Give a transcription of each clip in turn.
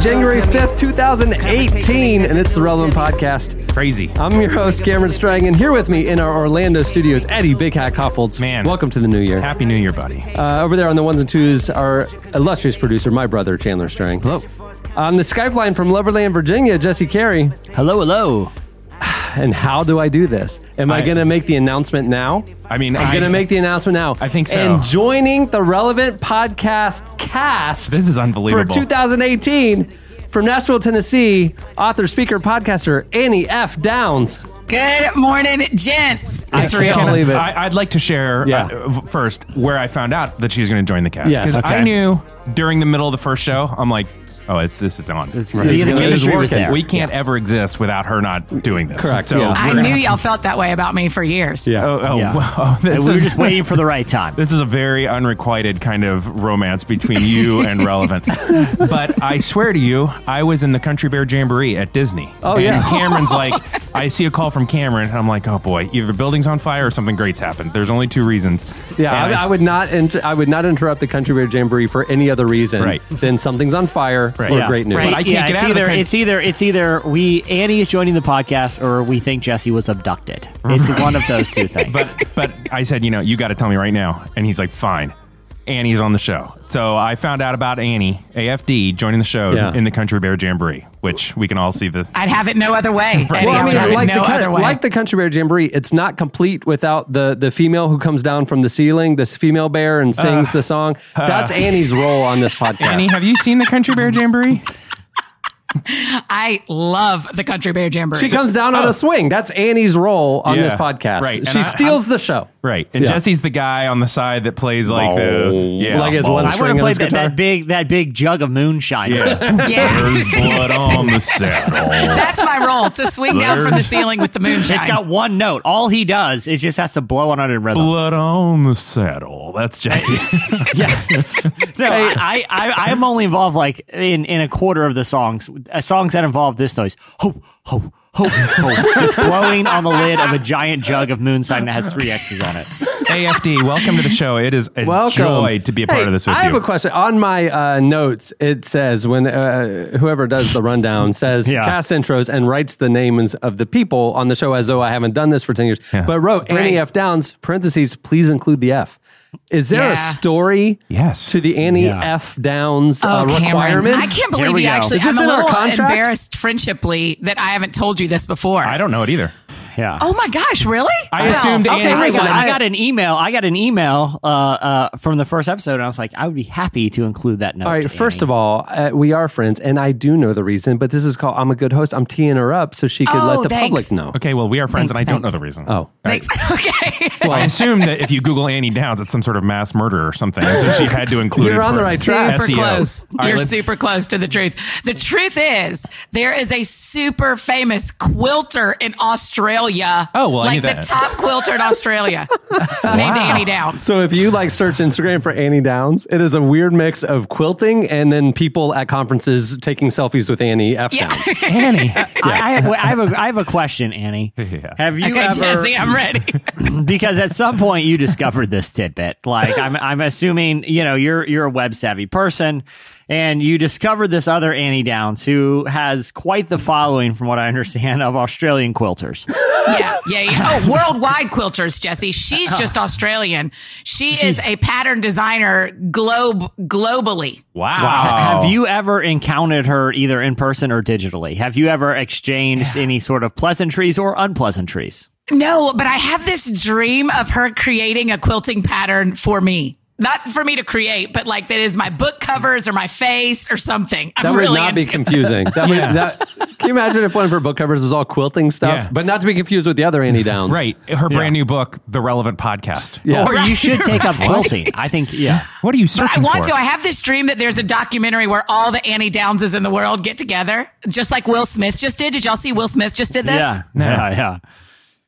January 5th, 2018, and it's the Relevant Podcast. Crazy. I'm your host, Cameron Strang, and here with me in our Orlando studios, Eddie Big Hat Kaufholz. Man. Welcome to the new year. Happy New Year, buddy. Uh, over there on the ones and twos, our illustrious producer, my brother, Chandler Strang. Hello. On the Skype line from Loverland, Virginia, Jesse Carey. Hello, hello. And how do I do this? Am I, I- going to make the announcement now? I mean, I'm I- going to make the announcement now. I think so. And joining the Relevant Podcast cast. This is unbelievable. For 2018, from Nashville, Tennessee, author, speaker, podcaster, Annie F. Downs. Good morning, gents. I It's can't real. believe it. I, I'd like to share Yeah. uh, first where I found out that she was going to join the cast Yes, because okay. I knew during the middle of the first show, I'm like, oh, it's this is on. It's- Right. the, It's the gonna- chemistry was there. we can't ever exist without her not doing this. Correct, So yeah. I knew y'all to- felt that way about me for years. Yeah. Oh, oh, Yeah. wow. This And we were is- just waiting for the right time. This is a very unrequited kind of romance between you and Relevant. but I swear to you, I was in the Country Bear Jamboree at Disney. Oh, and yeah. Cameron's like, I see a call from Cameron, and I'm like, oh boy, either the building's on fire or something great's happened. There's only two reasons. Yeah, And I, I s- would not. Inter- I would not interrupt the Country Bear Jamboree for any other reason Right. than something's on fire Right. or Yeah. great news. Right. I can't yeah, get it's out of the either country. it's either it's either we Annie is joining the podcast or we think Jesse was abducted. It's one of those two things. But but I said, you know, you got to tell me right now. And he's like, fine. Annie's on the show. So I found out about Annie, AFD, joining the show Yeah. in the Country Bear Jamboree, which we can all see the. I'd have it no other way. Right. Eddie, Well, I I would mean, have it like, no the, other way. like the Country Bear Jamboree, it's not complete without the the female who comes down from the ceiling, this female bear, and uh, sings the song. Uh. That's Annie's role on this podcast. Annie, have you seen the Country Bear Jamboree? I love the Country Bear Jamboree. she comes down on oh. a swing. That's Annie's role on Yeah, this podcast. right. And She I- steals the show. Right. And Yeah. Jesse's the guy on the side that plays like the. Yeah. Like his one I string would have on his played that, guitar. that big that big jug of moonshine. Yeah. yeah, There's blood on the saddle. that's my role to swing down from the ceiling with the moonshine. It's got one note. All he does is just has to blow on it in rhythm. Blood on the saddle. That's Jesse. Yeah. no, I, I, I am only involved like in, in a quarter of the songs. Uh, songs that involve this noise. Ho, ho, ho, ho. Just blowing on the lid of a giant jug of moonshine that has three X's on it. AFD, welcome to the show. It is a Welcome. joy to be a part Hey, of this with I you. have a question. On my uh, notes, it says when uh, whoever does the rundown says Yeah. cast intros and writes the names of the people on the show as though I haven't done this for 10 years, Yeah. but wrote Annie Right. F. Downs, parentheses, please include the F. Is there Yeah. a story Yes. to the Annie Yeah. F. Downs Oh, uh, requirement? I can't believe we you go. actually. Is this I'm a little contract? embarrassed friendshiply that I haven't told you this before. I don't know it either. Yeah. Oh my gosh, really? I Well, assumed Okay, Annie- listen, I- I got an email. I got an email uh, uh, from the first episode, and I was like, I would be happy to include that note. All right, first of all, uh, we are friends, and I do know the reason, but this is called I'm a good host. I'm teeing her up so she could Oh, let the thanks. public know. Okay, well, we are friends, Thanks, and I don't know the reason. Oh. Thanks. Okay. Well, I assume that if you Google Annie Downs, it's some sort of mass murder or something. So she had to include You're it on the right track. super SEO. close. All right, You're super close to the truth. The truth is, there is a super famous quilter in Australia. Oh, well, I like knew the that. top quilter in Australia, named Annie Downs. So if you like search Instagram for Annie Downs, it is a weird mix of quilting and then people at conferences taking selfies with Annie F. Yeah. Downs. Annie. I, I, have, I have a I have a question, Annie. Yeah. Have you Okay, ever? Jesse, I'm ready. because at some point you discovered this tidbit. Like I'm, I'm assuming you know you're you're a web savvy person, and you discovered this other Annie Downs who has quite the following, from what I understand, of Australian quilters. yeah, yeah, yeah. Oh, worldwide quilters, Jesse. She's just oh. Australian. She is a pattern designer globe globally. Wow. Have you ever encountered her either in person or digitally? Have you ever exchanged any sort of pleasantries or unpleasantries? No, but I have this dream of her creating a quilting pattern for me. Not for me to create, but like that is my book covers or my face or something. I'm That would really not be confusing. That would, that, can you imagine if one of her book covers was all quilting stuff, Yeah. but not to be confused with the other Annie Downs? Right. Her brand new book, The Relevant Podcast. Yes. Or you should take up quilting. I think, yeah. What are you But searching I want for? to. I have this dream that there's a documentary where all the Annie Downses in the world get together, just like Will Smith just did. Did y'all see Will Smith just did this? Yeah. Yeah. Yeah.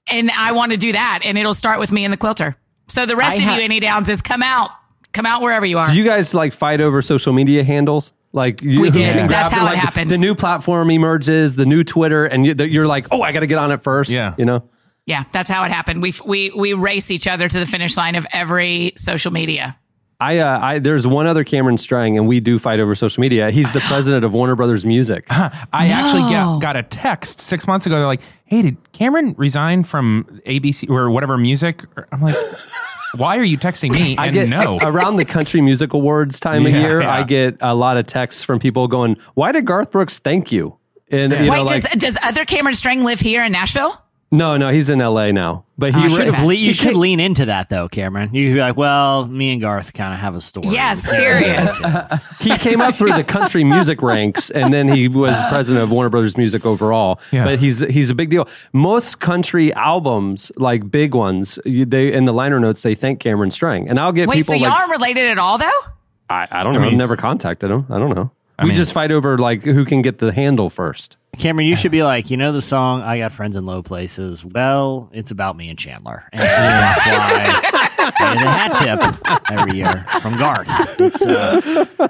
And I want to do that, and it'll start with me and the quilter. So the rest I of ha- you Annie Downses, come out, come out wherever you are. Do you guys like fight over social media handles? Like you, We did. can That's grab how it like, happened. The new platform emerges, the new Twitter, and you, you're like, oh, I got to get on it first. Yeah. you know. yeah, that's how it happened. We we we race each other to the finish line of every social media. I, uh, I, there's one other Cameron Strang, and we do fight over social media. He's the president of Warner Brothers Music. I actually No. get, got a text six months ago. They're like, "Hey, did Cameron resign from ABC or whatever music?" I'm like, "Why are you texting me?" I And get no. around the Country Music Awards time of year. yeah. I get a lot of texts from people going, "Why did Garth Brooks thank you?" And you know, Wait, like, does does other Cameron Strang live here in Nashville? No, no, he's in L.A. now, but he Oh, You should, shit. le- you he should lean into that though, Cameron. You could be like, well, me and Garth kind of have a story. Yes, serious. he came up through the country music ranks and then he was president of Warner Brothers Music overall. Yeah. But he's he's a big deal. Most country albums, like big ones, you- they in the liner notes they thank Cameron Strang. And I'll get Wait, people so y'all like aren't related at all, though? I, I don't know. mean, I've never contacted him. I don't know. We mean- just fight over like who can get the handle first. Cameron, you should be like, you know, the song "I Got Friends in Low Places." Well, it's about me and Chandler, and that's why I get a hat tip every year from Garth. It's, uh,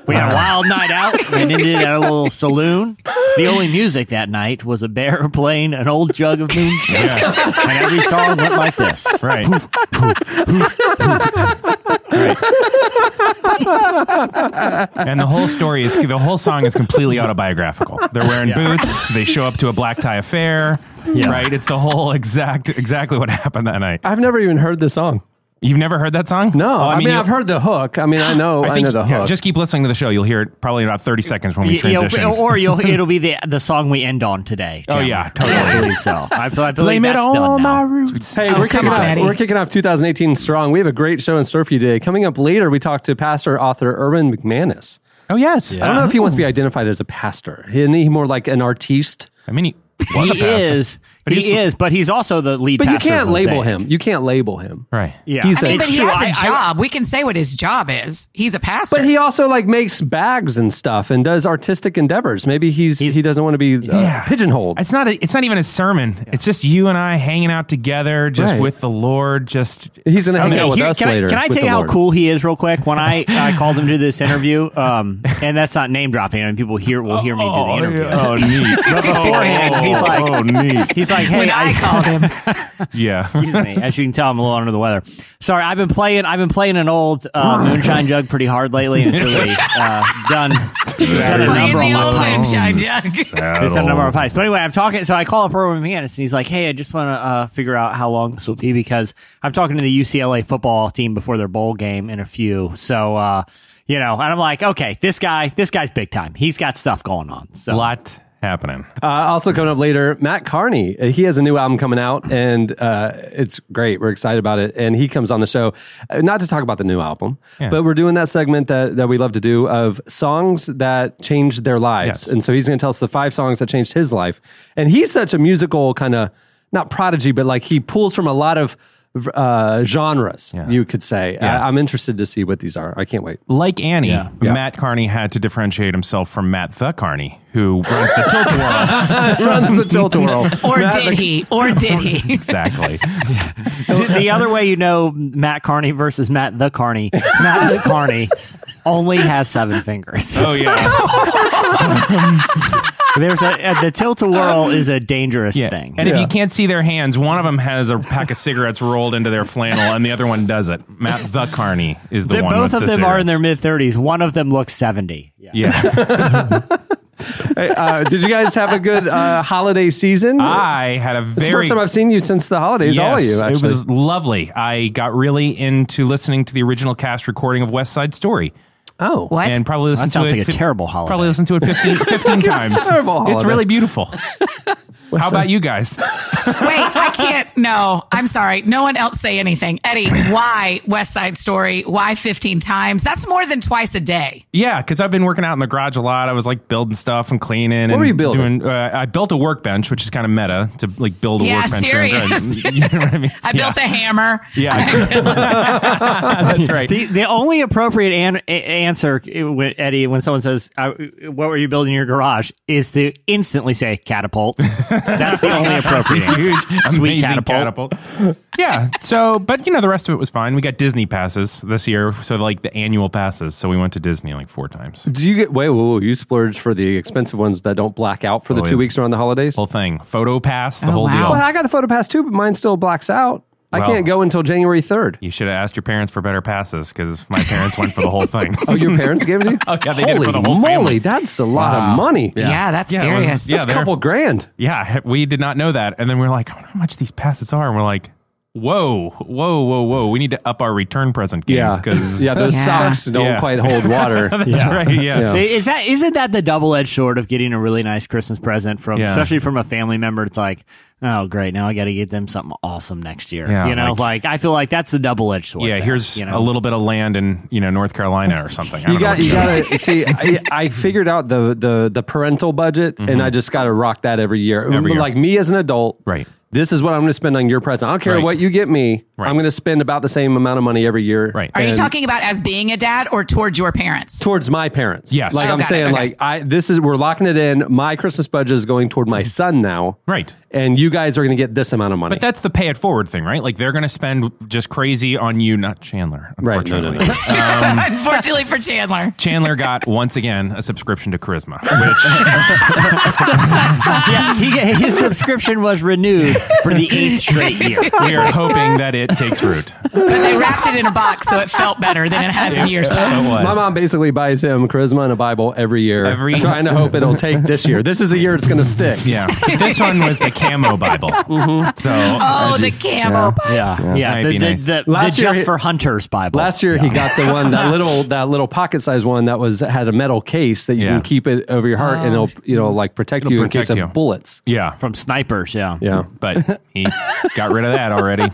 we had a wild night out and ended at a little saloon. The only music that night was a bear playing an old jug of moonshine, and every song went like this. right. and the whole story is the whole song is completely autobiographical. They're wearing boots. They show up to a black tie affair. Yeah. Right. It's the whole exact exactly what happened that night. I've never even heard the song. You've never heard that song? No, Oh, I, mean, you- I've heard the hook. I mean, I know, I, I think know the yeah, just keep listening to the show. You'll hear it probably in about thirty seconds when we You know, transition. or you'll, it'll be the the song we end on today. Oh, yeah, totally. I believe so. I, I believe Blame it that's on done my roots. Hey, Oh, we're kicking on, off. We're kicking off 2018 strong. We have a great show in store for you today. Coming up later, we talk to pastor author Erwin McManus. Oh yes. I don't know if he wants to be identified as a pastor. Isn't he more like an artiste? I mean, he was a He pastor. Is. He is, but he's also the lead But you pastor can't label Mosaic. him. You can't label him. right. Yeah. He's I mean, a- but he has a job. we can say what his job is. He's a pastor. But he also like makes bags and stuff and does artistic endeavors. Maybe he's, he doesn't want to be uh, Yeah. pigeonholed. It's not. A, it's not even a sermon. It's just you and I hanging out together, just Right. with the Lord. Just He's going to hang Okay, out with here- us can I, later. Can I with tell the you how Lord. cool he is, real quick? When I, I called him to this interview, um, and that's not name dropping, and people hear will hear me do the interview. Oh, neat. But beforehand, he's like, oh, neat. he's like, hey, when I called him, Yeah. Excuse me. As you can tell, I'm a little under the weather. Sorry, I've been playing. I've been playing an old uh, moonshine jug pretty hard lately, and it's really uh, done. done a playing number on the my old pipes. moonshine jug. It's done a number of pipes. But anyway, I'm talking. So I call up Erwin McManus, and he's like, "Hey, I just want to uh, figure out how long this will be because I'm talking to the UCLA football team before their bowl game in a few. So." uh you know, and I'm like, okay, this guy, this guy's big time. He's got stuff going on. So lot happening. Uh, also coming up later, Mat Kearney. Uh, He has a new album coming out, and uh, it's great. We're excited about it. And he comes on the show, uh, not to talk about the new album, but we're doing that segment that, that we love to do of songs that changed their lives. Yes. And so he's going to tell us the five songs that changed his life. And he's such a musical kind of, not prodigy, but like he pulls from a lot of uh, genres, Yeah. you could say. Yeah. I, I'm interested to see what these are. I can't wait. Like Annie, Yeah. Mat Kearney had to differentiate himself from Matt the Carney, who runs the tilt world. Runs the tilt world. or did he? Or did he? exactly. the other way you know Mat Kearney versus Matt the Carney, Matt the Carney only has seven fingers. Oh yeah. There's a, uh, the tilt a whirl is a dangerous Yeah. thing. And if you can't see their hands, one of them has a pack of cigarettes rolled into their flannel, and the other one doesn't. Matt the Carney is the They- one. both with of the them are in their mid 30s. One of them looks 70. Yeah. Yeah. Hey, uh, did you guys have a good uh, holiday season? I had a very. it's the very first time I've seen you since the holidays. all of you, actually. It was lovely. I got really into listening to the original cast recording of West Side Story. oh, What? And probably listened sounds to it like a fif- terrible holiday. Probably listened to it 15, 15 times. terrible It's really beautiful. How about you guys? Wait, I can't. No, I'm sorry. No one else say anything. Eddie, why West Side Story? Why 15 times? That's more than twice a day. Yeah, because I've been working out in the garage a lot. I was like building stuff and cleaning. What and were you building? Doing, uh, I built a workbench, which is kind of meta to like build a Yeah, workbench. serious. You know what I mean? I built a hammer. Yeah, that's right. The, the only appropriate an- answer, when- Eddie, when someone says, "What were you building in your garage?" is to instantly say catapult. That's the only appropriate. Huge, Sweet amazing catapult. catapult. Yeah. So, but you know, the rest of it was fine. We got Disney passes this year, so like the annual passes. So we went to Disney like four times. Do you get wait? Whoa, whoa, you splurge for the expensive ones that don't black out for the oh, two yeah. weeks around the holidays? Whole thing, photo pass, the Oh, whole wow. deal. Well, I got the photo pass too, but mine still blacks out. I Well- can't go until January third. You should have asked your parents for better passes because my parents went for the whole thing. Oh, your parents gave it to you? Oh, yeah, they did it Holy for the whole moly, family. that's a lot of money. Yeah, that's Yeah, it was- serious. yeah, That's a they're- couple grand. Yeah, we did not know that. And then we are like, I wonder how much these passes are. And we're like, whoa, whoa, whoa, whoa. We need to up our return present game. Yeah, Because yeah, those Yeah. socks don't Yeah. quite hold water. that's right. Yeah. Yeah. Is that isn't that the double edged sword of getting a really nice Christmas present from, Yeah. especially from a family member? It's like, oh, great, now I got to get them something awesome next year. Yeah, you know, like- like, I feel like that's the double edged sword. Yeah, there, here's you know? a little bit of land in you know North Carolina or something. I You don't know got what you gotta see. I, I figured out the the the parental budget, and I just gotta rock that every year. Mm-hmm. Every year. Like me as an adult, Right. This is what I'm going to spend on your present. I don't care Right. what you get me. Right. I'm going to spend about the same amount of money every year. Right. Are you talking about as being a dad or towards your parents? towards my parents? Yes. Like Oh, I'm saying, okay. like I this is we're locking it in. My Christmas budget is going toward my son now. Right. And you guys are going to get this amount of money. But that's the pay it forward thing, right? Like they're going to spend just crazy on you, not Chandler. Right, no, no, Unfortunately. no. Um, unfortunately for Chandler. Chandler got once again a subscription to Charisma, which yeah, he, his subscription was renewed for the eighth straight year. we are hoping that it takes root. But they wrapped it in a box so it felt better than it has in years past. My mom basically buys him charisma and a Bible every year. Every- trying to hope it'll take this year. This is the year it's going to stick. Yeah, this one was the camo Bible. So Oh, the camo. Bible. Yeah, yeah. Might The, be the, nice. the, Last the year Just for Hunters Bible. Last year he got the one that little that little pocket size one that was had a metal case that you Yeah. can keep it over your heart and it'll you know like protect It'll you in case you. of bullets. yeah, from snipers. Yeah, Yeah. but he got rid of that already.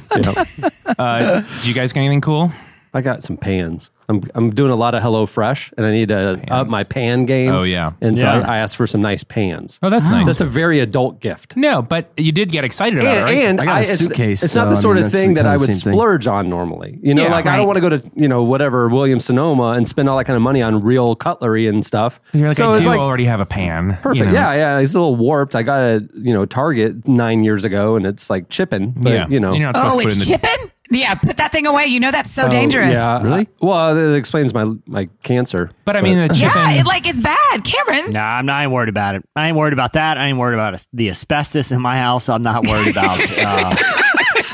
Uh, do you guys get anything cool? I got some pans. I'm I'm doing a lot of Hello Fresh and I need to up my pan game. Oh, yeah. And so Yeah. I, I asked for some nice pans. Oh, that's nice. That's a very adult gift. no, but you did get excited about and, it, right? and I got a it's- suitcase, It's, not so, the I sort mean, of thing that I would same thing. splurge on normally. You know, Yeah, like I don't want to go to you know whatever William Sonoma and spend all that kind of money on real cutlery and stuff. You're like, so I it's do like already have a pan. perfect. you know. Yeah, yeah. It's a little warped. I got a you know Target nine years ago, and it's like chipping. But yeah. you know, You're not oh, supposed Oh, to put it's it the, chipping? Yeah, put that thing away. You know that's so Oh, dangerous. Yeah, Really? well, it explains my my cancer. But I mean, the chipping. Yeah, it, like it's bad. Cameron. Nah, I'm not I ain't worried about it. I ain't worried about that. I ain't worried about as- the asbestos in my house. I'm not worried about.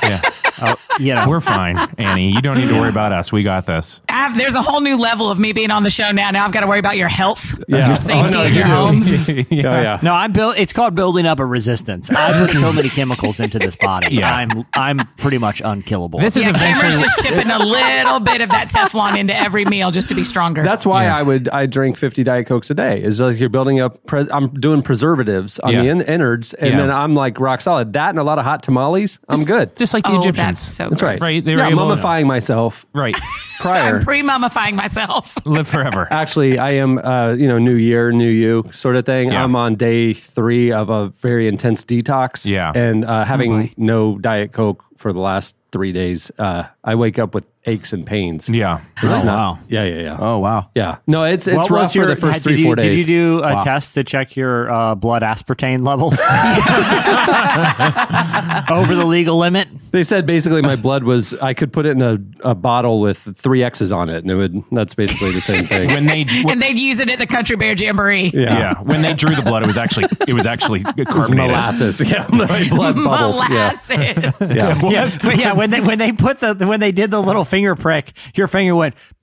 Uh, yeah. You know, We're fine, Annie. You don't need to worry about us. We got this. Have, there's a whole new level of me being on the show now. Now I've got to worry about your health, Yeah. your safety Oh, no, in your do. homes. Oh yeah. No, I'm built. It's called building up a resistance. I put so many chemicals into this body. Yeah. I'm I'm pretty much unkillable. This is Yeah, eventually. just chipping a little bit of that Teflon into every meal just to be stronger. That's why I would I drink 50 diet cokes a day. Is like you're building up. Pres- I'm doing preservatives on Yeah. the in- innards, and Yeah. then I'm like rock solid. That and a lot of hot tamales. I'm good. Just like the oh, Egyptians. That's so That's right. gross. Right, they were yeah, able- mummifying myself Right. prior. I'm pre-mummifying myself. Live forever. Actually, I am, uh, you know, new year, new you sort of thing. Yeah. I'm on day three of a very intense detox. Yeah. And uh, having no Diet Coke for the last three days, uh, I wake up with aches and pains. Yeah. It's Oh, not, wow. Yeah, yeah, yeah. Oh wow. Yeah. No, it's it's What rough was for the first did three, you, four Did you do a test to check your uh, blood aspartame levels over the legal limit? They said basically my blood was I could put it in a, a bottle with three X's on it, and it would. That's basically the same thing. When they. and they'd use it at the Country Bear Jamboree. Yeah. yeah. when they drew the blood, it was actually it was actually It was carbonated. molasses, yeah, my blood bubbles, yeah. Molasses. yeah. Yeah, but yeah. When they when they put the when they did the little finger prick, your finger went.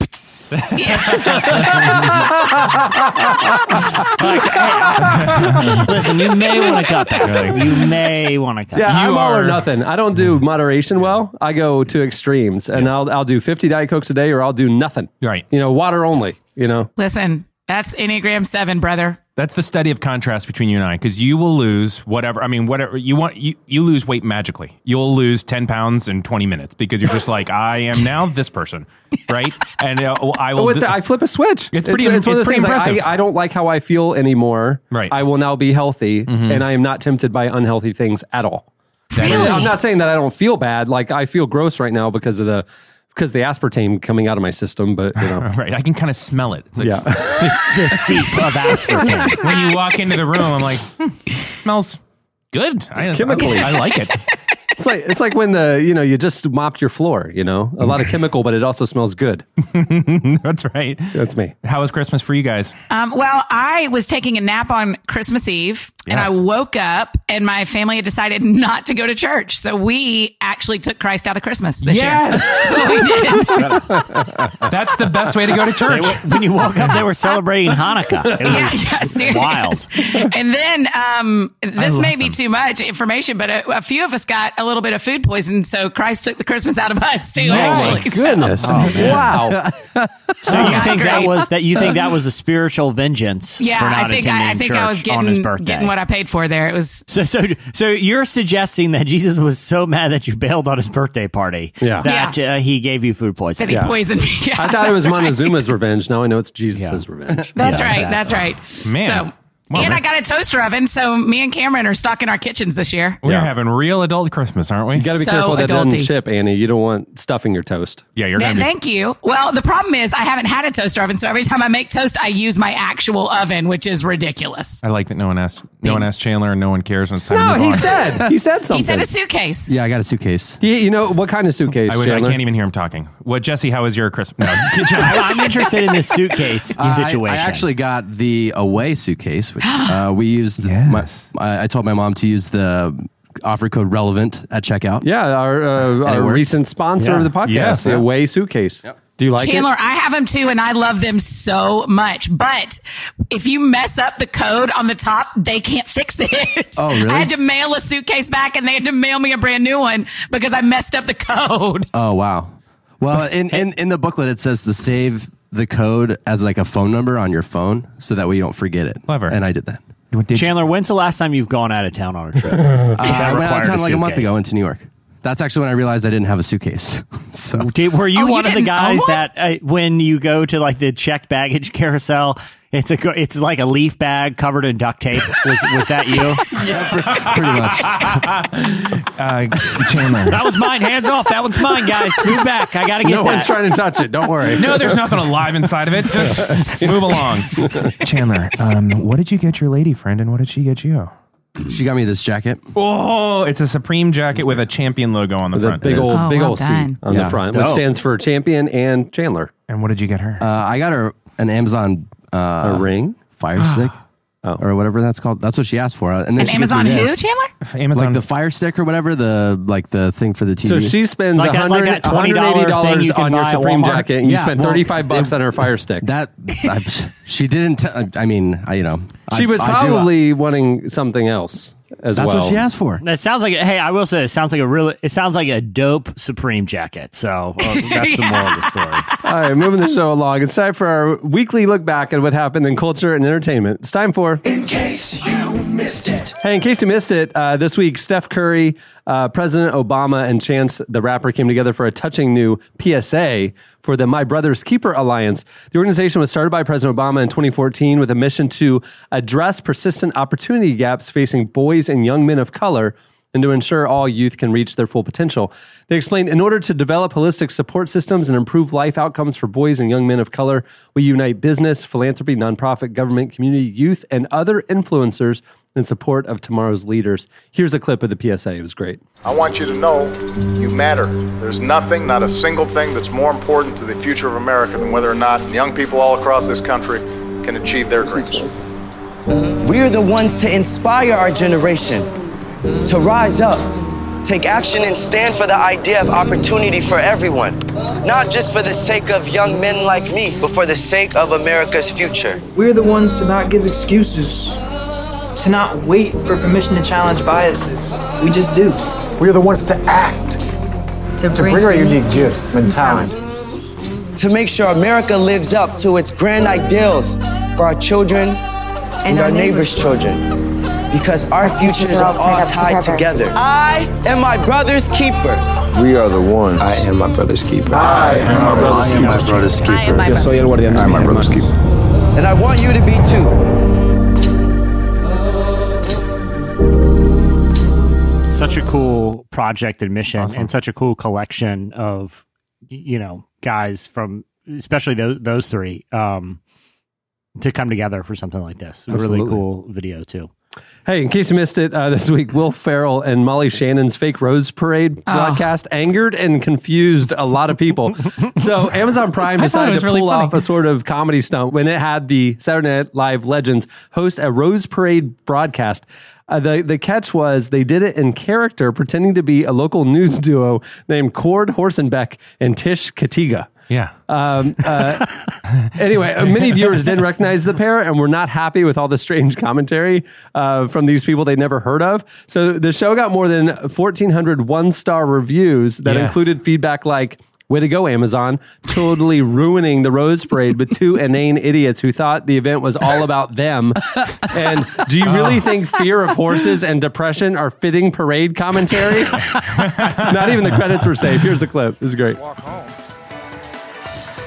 Listen, you may want to cut that. You may want to cut. Yeah, you I'm all or nothing. I don't do mm. moderation well. I go to extremes, and I'll I'll do 50 diet cokes a day, or I'll do nothing. Right. You know, water only. You know, Listen, that's Enneagram 7, brother. That's the study of contrast between you and I, because you will lose whatever. I mean, whatever you want, you, you lose weight magically. You'll lose ten pounds in twenty minutes because you're just like, I am now this person, right? And uh, I will. Oh, it's, do- I flip a switch. It's pretty- It's, one of it's those pretty things. Like. I, I don't like how I feel anymore. Right. I will now be healthy, and I am not tempted by unhealthy things at all. That is- I'm not saying that I don't feel bad. Like I feel gross right now because of the because the aspartame coming out of my system. But you know, right. I can kind of smell it. It's like- yeah. It's the seep of aspartame. when you walk into the room, I'm like, hmm, smells good. I, chemically. I, I like it. It's like it's like when the you know you just mopped your floor. You know, a lot of chemical, but it also smells good. That's right. That's me. How was Christmas for you guys? Um, well, I was taking a nap on Christmas Eve and I woke up and my family had decided not to go to church. So we actually took Christ out of Christmas this Yes. year. So we did. That's the best way to go to church. were- when you woke up, they were celebrating Hanukkah. It was yeah, serious. wild. And then um, this may be them. too much information, but a, a few of us got a little bit of food poison. So Christ took the Christmas out of us too. Oh my actually. So- goodness! wow. So you think that was that you think that was a spiritual vengeance yeah, for not I think attending I, I think church I was on his getting birthday? getting what I paid for there. It was so, so, so you're suggesting that Jesus was so mad that you bailed on his birthday party Yeah. that Uh, he gave you food that poisoning. he Yeah. poisoned me. Yeah. I thought it was Montezuma's revenge. Now I know it's Jesus' revenge. That's Yeah, right. exactly. That's right. Man. So, Well, and man. I got a toaster oven, so me and Cameron are stocking our kitchens this year. We're Yeah. having real adult Christmas, aren't we? You got to be So careful that doesn't adulty. chip, Annie. You don't want stuffing your toast. yeah, you're Th- be. Thank you. Well, the problem is I haven't had a toaster oven, so every time I make toast, I use my actual oven, which is ridiculous. I like that no one asked. No one asked Chandler, and no one cares. And it's time No, move he on. said he said something. He said a suitcase. Yeah, I got a suitcase. He- you know what kind of suitcase? I, would, I can't even hear him talking. What, Jesse? How was your Christmas? No, I- I'm interested in this suitcase I- situation. I, actually got the away suitcase, which uh, we used. Yes. My, I, I told my mom to use the offer code relevant at checkout. Yeah, our, uh, our recent sponsor Yeah. of the podcast, Yes. the Away Suitcase. Do you like Chandler, it? I have them too, and I love them so much. But if you mess up the code on the top, they can't fix it. Oh, really? I had to mail a suitcase back, and they had to mail me a brand new one because I messed up the code. Oh wow. Well, in, in in the booklet it says to save the code as like a phone number on your phone, so that way you don't forget it. Clever. And I did that. Did you- Chandler, when's the last time you've gone out of town on a trip? Uh, I went out of town like a month suitcase. ago into New York. That's actually when I realized I didn't have a suitcase. so Did, were you Oh, you one of the didn't guys one? that uh, when you go to like the checked baggage carousel, it's a go- it's like a leaf bag covered in duct tape? Was was that you? pretty much. uh, Chandler. that was mine. Hands off. That one's mine, guys. Move back. I gotta get No that. one's trying to touch it. Don't worry. No, there's nothing alive inside of it. Just move along. Chandler, um, what did you get your lady friend, and what did she get you? She got me this jacket. Oh, it's a Supreme jacket with a champion logo on the The front. big old, Oh, big well old C done. on Yeah. the front, which Dope. stands for champion and Chandler. and what did you get her? Uh, I got her an Amazon uh, A ring. Fire Stick. Or whatever that's called. That's what she asked for. And then And she gives me Amazon who, this. Chandler? Amazon. Like the Fire Stick or whatever, the like the thing for the TV. So she spends Like that- like $100 that $20 $180 thing you can on your buy at Supreme Walmart? jacket, and you Yeah, spend well, 35 bucks it- on her Fire Stick. that I, she didn't. T- I mean, I, you know, she I- was I do- uh, probably wanting something else as that's well. what she asked for. That sounds like hey, I will say it sounds like a really it sounds like a dope Supreme jacket. So uh, that's the moral of the story. All right, moving the show along. It's time for our weekly look back at what happened in culture and entertainment. It's time for. In case missed it. Hey, in case you missed it, uh, this week Steph Curry, uh, President Obama, and Chance the Rapper came together for a touching new PSA for the My Brother's Keeper Alliance. The organization was started by President Obama in 2014 with a mission to address persistent opportunity gaps facing boys and young men of color and to ensure all youth can reach their full potential. They explained in order to develop holistic support systems and improve life outcomes for boys and young men of color, we unite business, philanthropy, nonprofit, government, community, youth, and other influencers in support of tomorrow's leaders. Here's a clip of the PSA. It was great. I want you to know you matter. There's nothing, not a single thing that's more important to the future of America than whether or not young people all across this country can achieve their dreams. We're the ones to inspire our generation to rise up, take action, and stand for the idea of opportunity for everyone. Not just for the sake of young men like me, but for the sake of America's future. We're the ones to not give excuses, to not wait for permission to challenge biases. We just do. We're the ones to act, To to bring our unique gifts and talent. To make sure America lives up to its grand ideals for our children, and our neighbors' children. Because our futures are all tied together. I am my brother's keeper. We are the ones. I am my brother's keeper. I am my brother's keeper. I am my brother's keeper. Yo soy el guardián. I am my brother's keeper. And I want you to be too. such a cool project and mission and such a cool collection of you know guys from especially those those three um to come together for something like this a really cool video too Hey, in case you missed it, uh, this week, Will Ferrell and Molly Shannon's fake Rose Parade Oh. broadcast angered and confused a lot of people. so, Amazon Prime I thought it decided to really pull funny. off a sort of comedy stunt when it had the Saturday Night Live legends host a Rose Parade broadcast. Uh, the, the catch was they did it in character, pretending to be a local news duo named Cord Hosenbeck and Tish Katiga. Yeah. Um, uh, anyway, uh, many viewers didn't recognize the pair and were not happy with all the strange commentary uh, from these people they'd never heard of. So the show got more than 1,400 one star reviews that Yes. included feedback like, Way to go, Amazon. Totally ruining the Rose Parade with two inane idiots who thought the event was all about them. And do you really think fear of horses and depression are fitting parade commentary? Not even the credits were safe. Here's a clip. This is great.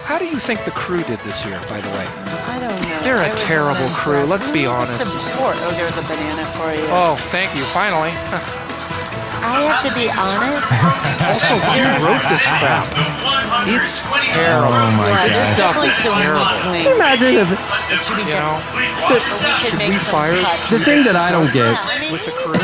How do you think the crew did this year, by the way? I don't know. They're a terrible really crew, let's be honest. Support. Oh, there's a banana for you. Oh, thank you, finally. I have to be honest. Also, who wrote this crap? It's terrible. Oh my Yeah, this stuff is terrible. Can you imagine if It should be You done. know, But we should make we fire cuts. the thing that I don't get with the crew?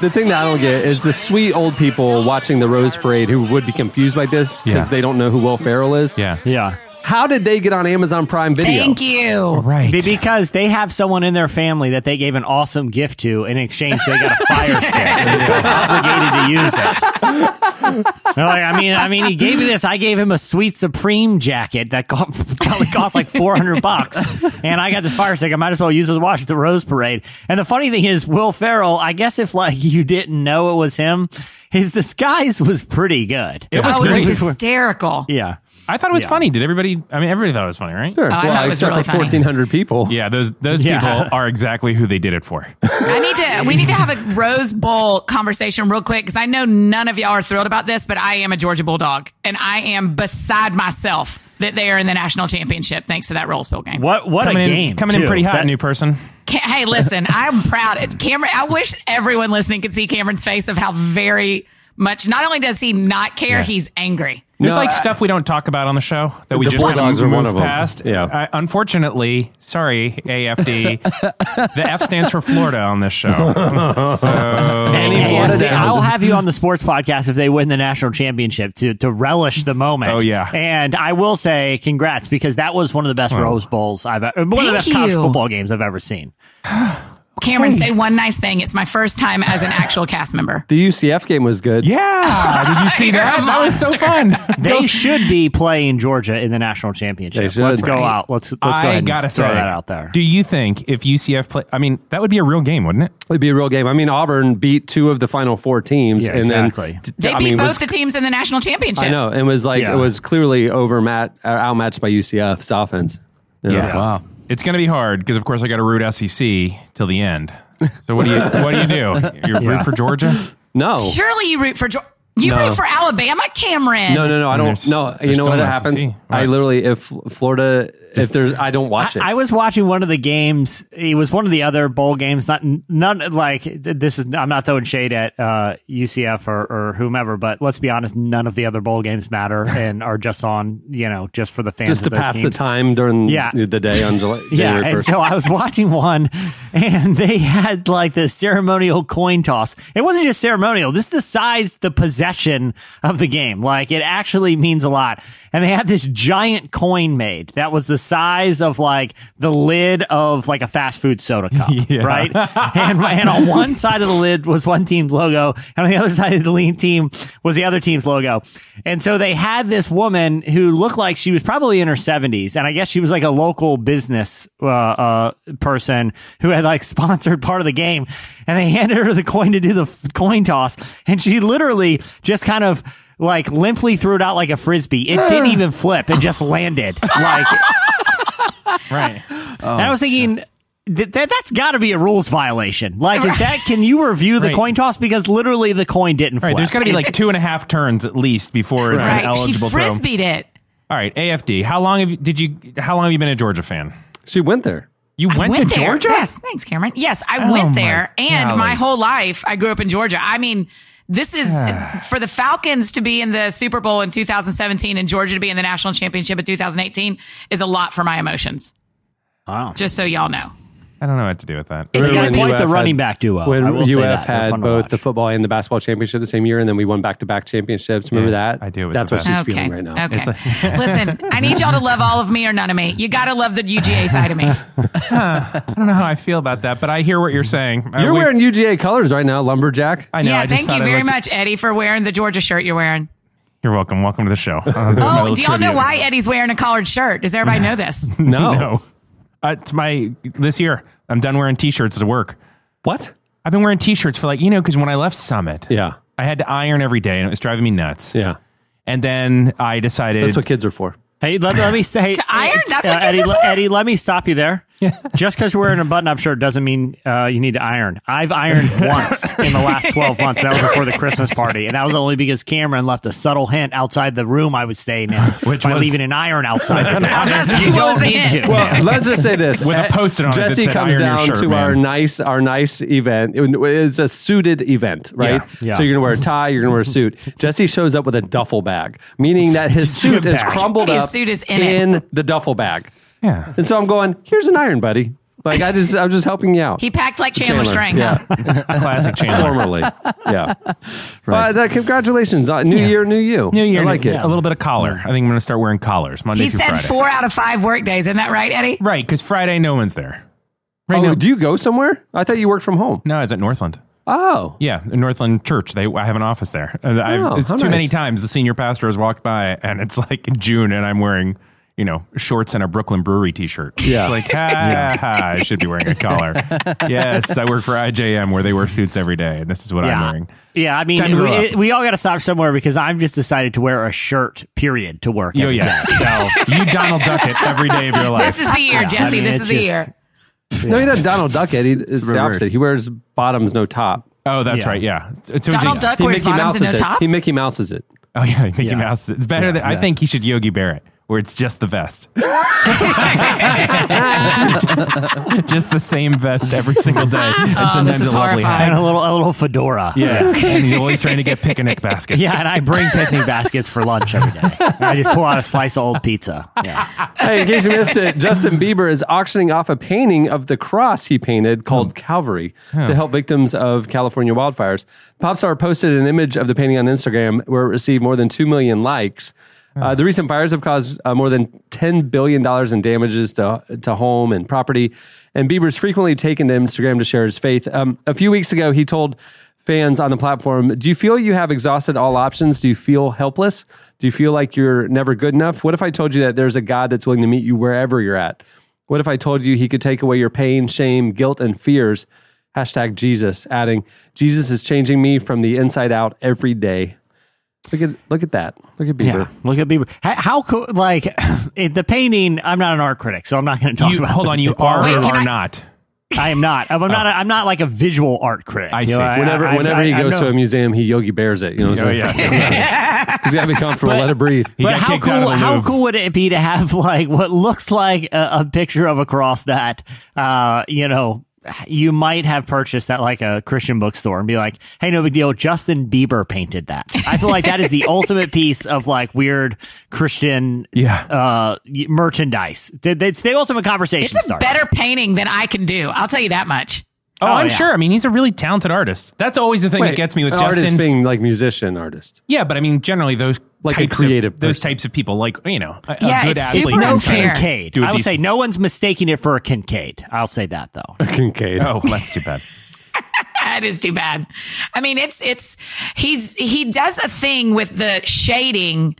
The thing that I don't get is the sweet old people watching the Rose Parade who would be confused by this because Yeah. they don't know who Will Ferrell is. Yeah. yeah How did they get on Amazon Prime Video? Thank you. Right. Because they have someone in their family that they gave an awesome gift to in exchange they got a fire stick and they felt obligated to use it They're like i mean i mean he gave me this i gave him a sweet supreme jacket that co- probably cost like 400 bucks and i got this fire stick i might as well use it to watch the rose parade and the funny thing is will ferrell i guess if like you didn't know it was him his disguise was pretty good It was Oh, it was hysterical. yeah I thought it was Yeah. funny. Did everybody? I mean, everybody thought it was funny, right? Sure. Oh, I thought it was except really for funny. 1,400 people. Yeah, those those Yeah. people are exactly who they did it for. I need to. We need to have a Rose Bowl conversation real quick because I know none of y'all are thrilled about this, but I am a Georgia Bulldog and I am beside myself that they are in the national championship thanks to that Rose Bowl game. what what coming a in, game coming in too. pretty hot, That- new person. Ca- hey, listen, I'm proud. Cameron, I wish everyone listening could see Cameron's face of how very much. Not only does he not care, Yeah. he's angry. There's No, like I- stuff we don't talk about on the show that we just kind Bulldogs of are one move of past. Yeah. I, unfortunately, sorry, AFD, the F stands for Florida on this show. So, Any Florida and I'll have you on the sports podcast if they win the national championship to to relish the moment. Oh, yeah. and I will say congrats because that was one of the best Rose Bowls I've ever, one of the Thank best college football games I've ever seen. Cameron, say one nice thing. It's my first time as an actual cast member. The UCF game was good. yeah, did you see You're that? a That was so monster. fun. They should be playing Georgia in the national championship. They should. Let's go Right. out. Let's let's go I ahead and gotta throw say, that out there. Do you think if UCF play? I mean, that would be a real game, wouldn't it? It'd be a real game. I mean, Auburn beat two of the final four teams. Yeah, and exactly. Then, They I beat mean, both was- the teams in the national championship. I know. It was like, Yeah. it was clearly over Matt, uh, outmatched by UCF's offense. You? Yeah. Wow. It's going to be hard because, of course, I got to root SEC till the end. So what do you what do you do? You root for Georgia? No. Surely you root for Georgia. You No. root for Alabama, Cameron. No, no, no. I don't. There's- No, you there's know still what an happens? SEC. I literally, if Florida, if there's, I don't watch it. I was watching one of the games. It was one of the other bowl games. Not none like this is. I'm not throwing shade at uh, UCF or, or whomever, but let's be honest. None of the other bowl games matter and are just on. You know, just for the fans. just to pass the time during Yeah. the day on July. Yeah, and so I was watching one, and they had like the ceremonial coin toss. It wasn't just ceremonial. This decides the possession of the game. Like it actually means a lot. And they had this giant coin made that was the size of like the lid of like a fast food soda cup, Yeah. right? And, and on one side of the lid was one team's logo, and on the other side of the lean team was the other team's logo. And so they had this woman who looked like she was probably in her 70s, and I guess she was like a local business uh, uh, person who had like sponsored part of the game. And they handed her the coin to do the coin toss, and she literally just kind of like limply threw it out like a frisbee. It didn't even flip; it just landed. Like, Right. and I oh, was thinking. th- th- that's got to be a rules violation. Like, is that? Can you review the Right. coin toss because literally the coin didn't flip? Right, there's got to be like two and a half turns at least before it's an Right. She eligible throw. frisbeed it. All right, AFD. How long have you, did you? How long have you been a Georgia fan? She went there. You went, went to there. Georgia? Yes, thanks, Cameron. Yes, I Oh, went my there, and golly. my whole life I grew up in Georgia. I mean, this is for the Falcons to be in the Super Bowl in 2017 and Georgia to be in the national championship in 2018 is a lot for my emotions. Wow. Just so y'all know. I don't know what to do with that. It's Remember got when quite the running had- back duo. When I will say UF that. They're had fun to both watch. the football and the basketball championship the same year, and then we won back to back championships. Remember Yeah, that? I do. It's That's the what best. she's feeling right now. Okay. Listen, I need y'all to love all of me or none of me. You got to love the UGA side of me. I don't know how I feel about that, but I hear what you're saying. Uh, You're we- wearing UGA colors right now, lumberjack. I know. yeah, I just thank thought you I very looked- much, Eddie, for wearing the Georgia shirt you're wearing. You're welcome. Welcome to the show. Uh, this is my Oh, little do y'all know tribute. why Eddie's wearing a collared shirt? Does everybody know this? No. No. Uh, it's my this year. I'm done wearing t-shirts to work. What? I've been wearing t-shirts for like you know because when I left Summit, Yeah. I had to iron every day and it was driving me nuts. Yeah. And then I decided That's what kids are for. Hey, let, let me say To iron? That's what kids Eddie, are for? Eddie, let me stop you there. Just because you're wearing a button-up shirt doesn't mean uh, you need to iron. I've ironed once in the last 12 months. That was before the Christmas party, and that was only because Cameron left a subtle hint outside the room I was staying in, Which by was- leaving an iron outside. I was gonna you what don't the need hint? to. Well, let's just say this: With a Uh, post-it on it that Jesse said, comes "Iron down shirt, to our nice, our nice event. It's a suited event, right? Yeah, yeah. So you're gonna wear a tie, you're gonna wear a suit. Jesse shows up with a duffel bag, meaning that his suit is bag. crumbled His up suit is in it. in the duffel bag. Yeah. And so I'm going, here's an iron, buddy. Like I just, I'm just helping you out. He packed like Chandler, Chandler, Strang. yeah. Huh? Classic Chandler. Formerly, yeah. Well, uh, congratulations, uh, new year, new you. New year, I like new- it. A little bit of collar. I think I'm going to start wearing collars Monday He through said Friday. four out of five work days. Isn't that right, Eddie? Right, because Friday no one's there. Right oh, now, do you go somewhere? I thought you worked from home. no, it's at Northland. Oh, Yeah, in Northland Church. They I have an office there. And I've, Oh, it's how too many times the senior pastor has walked by, and it's like in June, and I'm wearing you know shorts and a Brooklyn Brewery T-shirt. Yeah. It's like ha, ha, I should be wearing a collar. yes, I work for IJM where they wear suits every day, and this is what I'm wearing. Yeah, I mean, Time to grow we, up. we all got to stop somewhere because I've just decided to wear a shirt, period, to work. Yo, every yeah. So You Donald Duck it every day of your life. This is the year, Jesse. mean, this it's is the just- year. no, he doesn't Donald Duck it. He, it's, the reverse. opposite. He wears bottoms, no top. oh, that's Yeah. right. Yeah. It's, it's Donald Duck He wears Mickey bottoms and no Mouses it. top. He Mickey Mouses it. Oh yeah, Mickey Yeah. Mouse. It's better Yeah, than I think he should Yogi Bear it, where it's just the vest. just the same vest every single day. It's Oh, a this Men's is lovely horrifying. and a little a little fedora. Yeah, and he's always trying to get picnic baskets. Yeah, and I bring picnic baskets for lunch every day. And I just pull out a slice of old pizza. Yeah. Hey, in case you missed it, Justin Bieber is auctioning off a painting of the cross he painted called hmm. Calvary to hmm. help victims of California wildfires. Pop star posted an image of the painting on Instagram where it received more than 2 million likes. Uh, the recent fires have caused uh, more than $10 billion in damages to, to home and property. And Bieber's frequently taken to Instagram to share his faith. Um, a few weeks ago, he told fans on the platform, do you feel you have exhausted all options? Do you feel helpless? Do you feel like you're never good enough? What if I told you that there's a God that's willing to meet you wherever you're at? What if I told you he could take away your pain, shame, guilt, and fears? Hashtag Jesus, adding, Jesus is changing me from the inside out every day. Look at look at that. Look at Bieber. Yeah, look at Bieber. How, how cool? Like it, the painting. I'm not an art critic, so I'm not going to talk You, about. hold on, you are quality or are art. not. I am not. I'm not. A, I'm not like a visual art critic. I You see. know, Whenever I- I- whenever he I- I goes know- to a museum, he Yogi Bears it. You know what I'm Oh saying? yeah, He's got to be comfortable. But- let it breathe. He but got how kicked out of cool? How Louvre. cool would it be to have like what looks like a, a picture of a cross that uh, you know you might have purchased at like a Christian bookstore and be like, "Hey, no big deal. Justin Bieber painted that." I feel like that is the ultimate piece of like weird Christian Yeah. uh, merchandise. It's the ultimate conversation It's a starter. better painting than I can do. I'll tell you that much. Oh, Oh, I'm yeah. sure. I mean, he's a really talented artist. That's always the thing that gets me with an Justin. artist being like musician artist. yeah, but I mean, generally those Like a types creative of, those person. types of people, like you know, a, a Yeah, good it's athlete. super can unfair. Kinkade. do a I would say no one's mistaking it for a Kinkade. I'll say that though. A Kinkade. Oh, that's too bad. That is too bad. I mean, it's it's he's he does a thing with the shading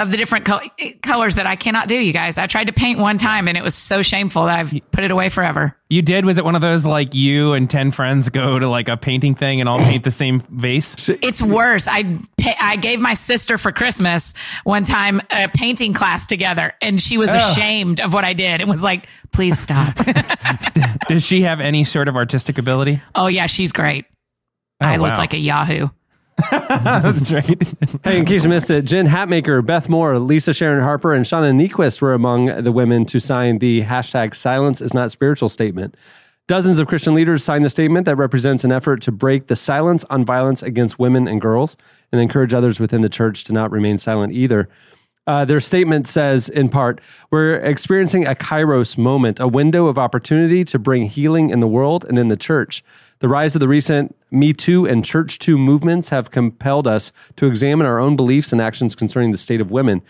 of the different col- colors that I cannot do, you guys. I tried to paint one time and it was so shameful that I've put it away forever. You did? Was it one of those like you and 10 friends go to like a painting thing and all paint the same vase? It's worse. I I gave my sister for Christmas one time a painting class together, and she was Ugh. ashamed of what I did and was like, "Please stop." Does she have any sort of artistic ability? oh yeah, she's great. Oh, I looked like a Yahoo. That's right. Hey, in case you missed it, Jen Hatmaker, Beth Moore, Lisa Sharon Harper, and Shauna Niequist were among the women to sign the hashtag silence is not spiritual statement. Dozens of Christian leaders signed the statement that represents an effort to break the silence on violence against women and girls and encourage others within the church to not remain silent either. Uh, their statement says, in part, we're experiencing a kairos moment, a window of opportunity to bring healing in the world and in the church. The rise of the recent Me Too and Church Too movements have compelled us to examine our own beliefs and actions concerning the state of women.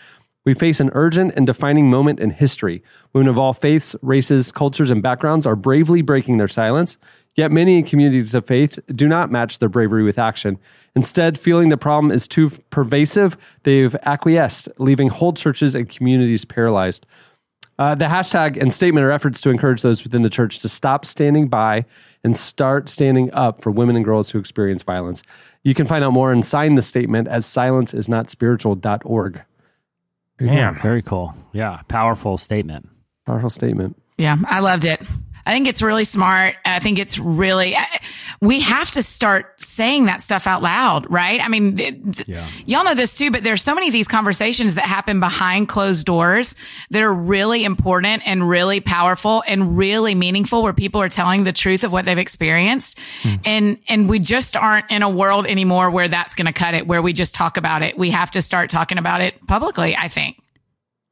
We face an urgent and defining moment in history. Women of all faiths, races, cultures, and backgrounds are bravely breaking their silence. Yet many communities of faith do not match their bravery with action. Instead, feeling the problem is too pervasive, they've acquiesced, leaving whole churches and communities paralyzed. Uh, the hashtag and statement are efforts to encourage those within the church to stop standing by and start standing up for women and girls who experience violence. You can find out more and sign the statement at silenceisnotspiritual.org. Man. Very cool. Yeah. Powerful statement. Powerful statement. Yeah, I loved it. I think it's really smart. I think it's really, I- we have to start saying that stuff out loud, right? I mean, th- th- y'all know this too, but there's so many of these conversations that happen behind closed doors that are really important and really powerful and really meaningful where people are telling the truth of what they've experienced. Hmm. And, and we just aren't in a world anymore where that's going to cut it, where we just talk about it. We have to start talking about it publicly, I think.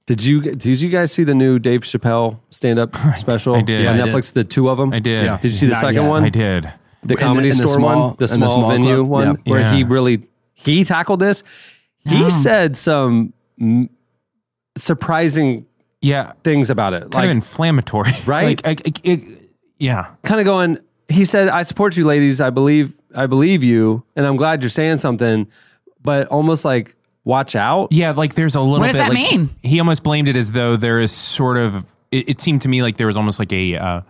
Did you did you guys see the new Dave Chappelle stand up special I did. on Yeah, I did. Netflix? The two of them. I did. Did you see the Not second yet. one? I did. The In the- comedy in the store small- one, the in small, the small venue club? one, Yeah. where he really he tackled this. He said some surprising Yeah. things about it, Kind like of inflammatory. Right? Like, I, I- it- yeah. kind of going. He said, "I support you, ladies. I believe, I believe you, and I'm glad you're saying something." But almost like, watch out. Yeah, like there's a little What bit. does that like, mean? He, he almost blamed it as though there is sort of. It, it seemed to me like there was almost like a uh,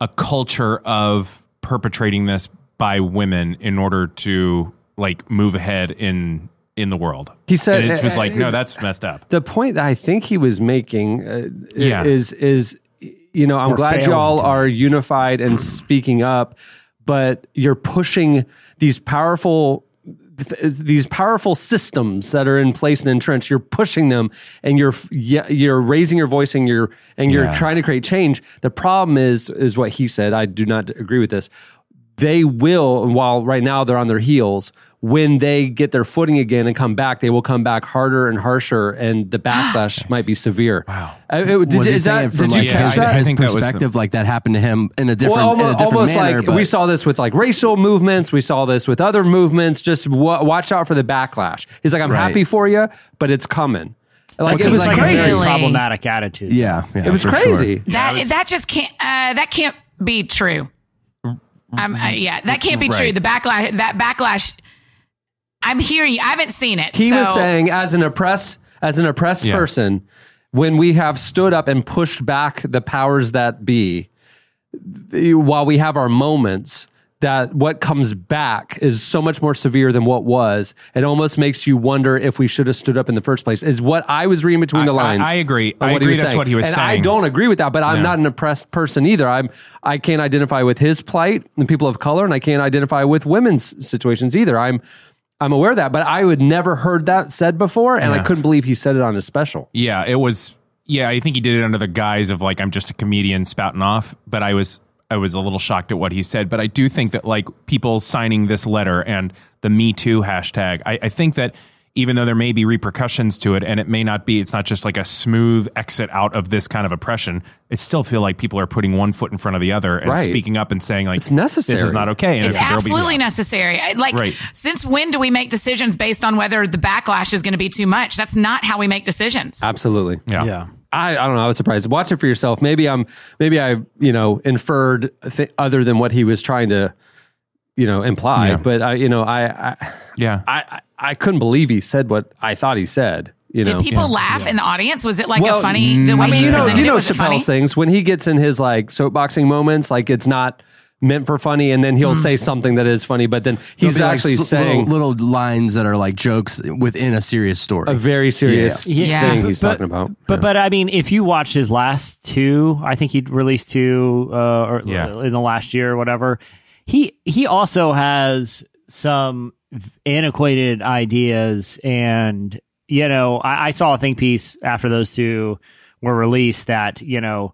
a culture of perpetrating this by women in order to like move ahead in in the world. He said- And it was like, no, that's messed up. The point that I think he was making uh, Yeah. is is you know I'm Or glad y'all to. are unified and speaking up, but you're pushing these powerful th- uh, these powerful systems that are in place and entrenched. You're pushing them, and you're you're raising your voice and you're and you're Yeah. trying to create change. The problem is is what he said. I do not agree with this. They will, while right now they're on their heels, when they get their footing again and come back, they will come back harder and harsher, and the backlash might be severe. Wow. did, was he is that, from did you like catch his, that? His think that perspective, like that happened to him in a different, well, in a almost, different almost manner? like we saw this with like racial movements. We saw this with other movements. Just wa watch out for the backlash. He's like, I'm Right. happy for you, but it's coming. Like It's it was like a crazy. very problematic attitude. yeah, yeah, It was crazy. sure. That that just can't uh, that can't be true. Um, uh, yeah, that can't be true. The backlash that backlash. I'm hearing. I haven't seen it. He was saying, as an oppressed, as an oppressed Yeah. person, when we have stood up and pushed back the powers that be, while we have our moments, that what comes back is so much more severe than what was. It almost makes you wonder if we should have stood up in the first place. Is what I was reading between I- the lines. I agree. of I agree that's saying. what he was and I don't agree with that, but I'm No. not an oppressed person either. I'm I can't identify with his plight and people of color, and I can't identify with women's situations either. I'm I'm aware of that, but I would never heard that said before, and I couldn't believe he said it on his special. Yeah, it was. Yeah, I think he did it under the guise of like I'm just a comedian spouting off. But I was I was a little shocked at what he said. But I do think that like people signing this letter and the Me Too hashtag, I, I think that even though there may be repercussions to it, and it may not be, it's not just like a smooth exit out of this kind of oppression. It still feel like people are putting one foot in front of the other and Right. speaking up and saying like It's necessary. This is not okay. And It's if there'll be- absolutely necessary. Like, Right. since when do we make decisions based on whether the backlash is going to be too much? That's not how we make decisions. Absolutely. Yeah. Yeah. I, I don't know. I was surprised. Watch it for yourself. Maybe I'm. Maybe I, you know, inferred th- other than what he was trying to, you know, imply. Yeah. But I, you know, I, I, Yeah. I, I I couldn't believe he said what I thought he said. You know, Did people laugh in the audience? Was it like Well, a funny? The way I mean, he you know, you know was? Chappelle's things when he gets in his like soapboxing moments, like it's not meant for funny, and then he'll Hmm. say something that is funny, but then There'll he's be, like, actually s- saying little, little lines that are like jokes within a serious story. a very serious Yeah. thing Yeah. he's But- talking about. But but I mean, if you watch his last two, I think he released two, uh, or Yeah. in the last year or whatever. He he also has some antiquated ideas, and you know, I, I saw a think piece after those two were released that you know,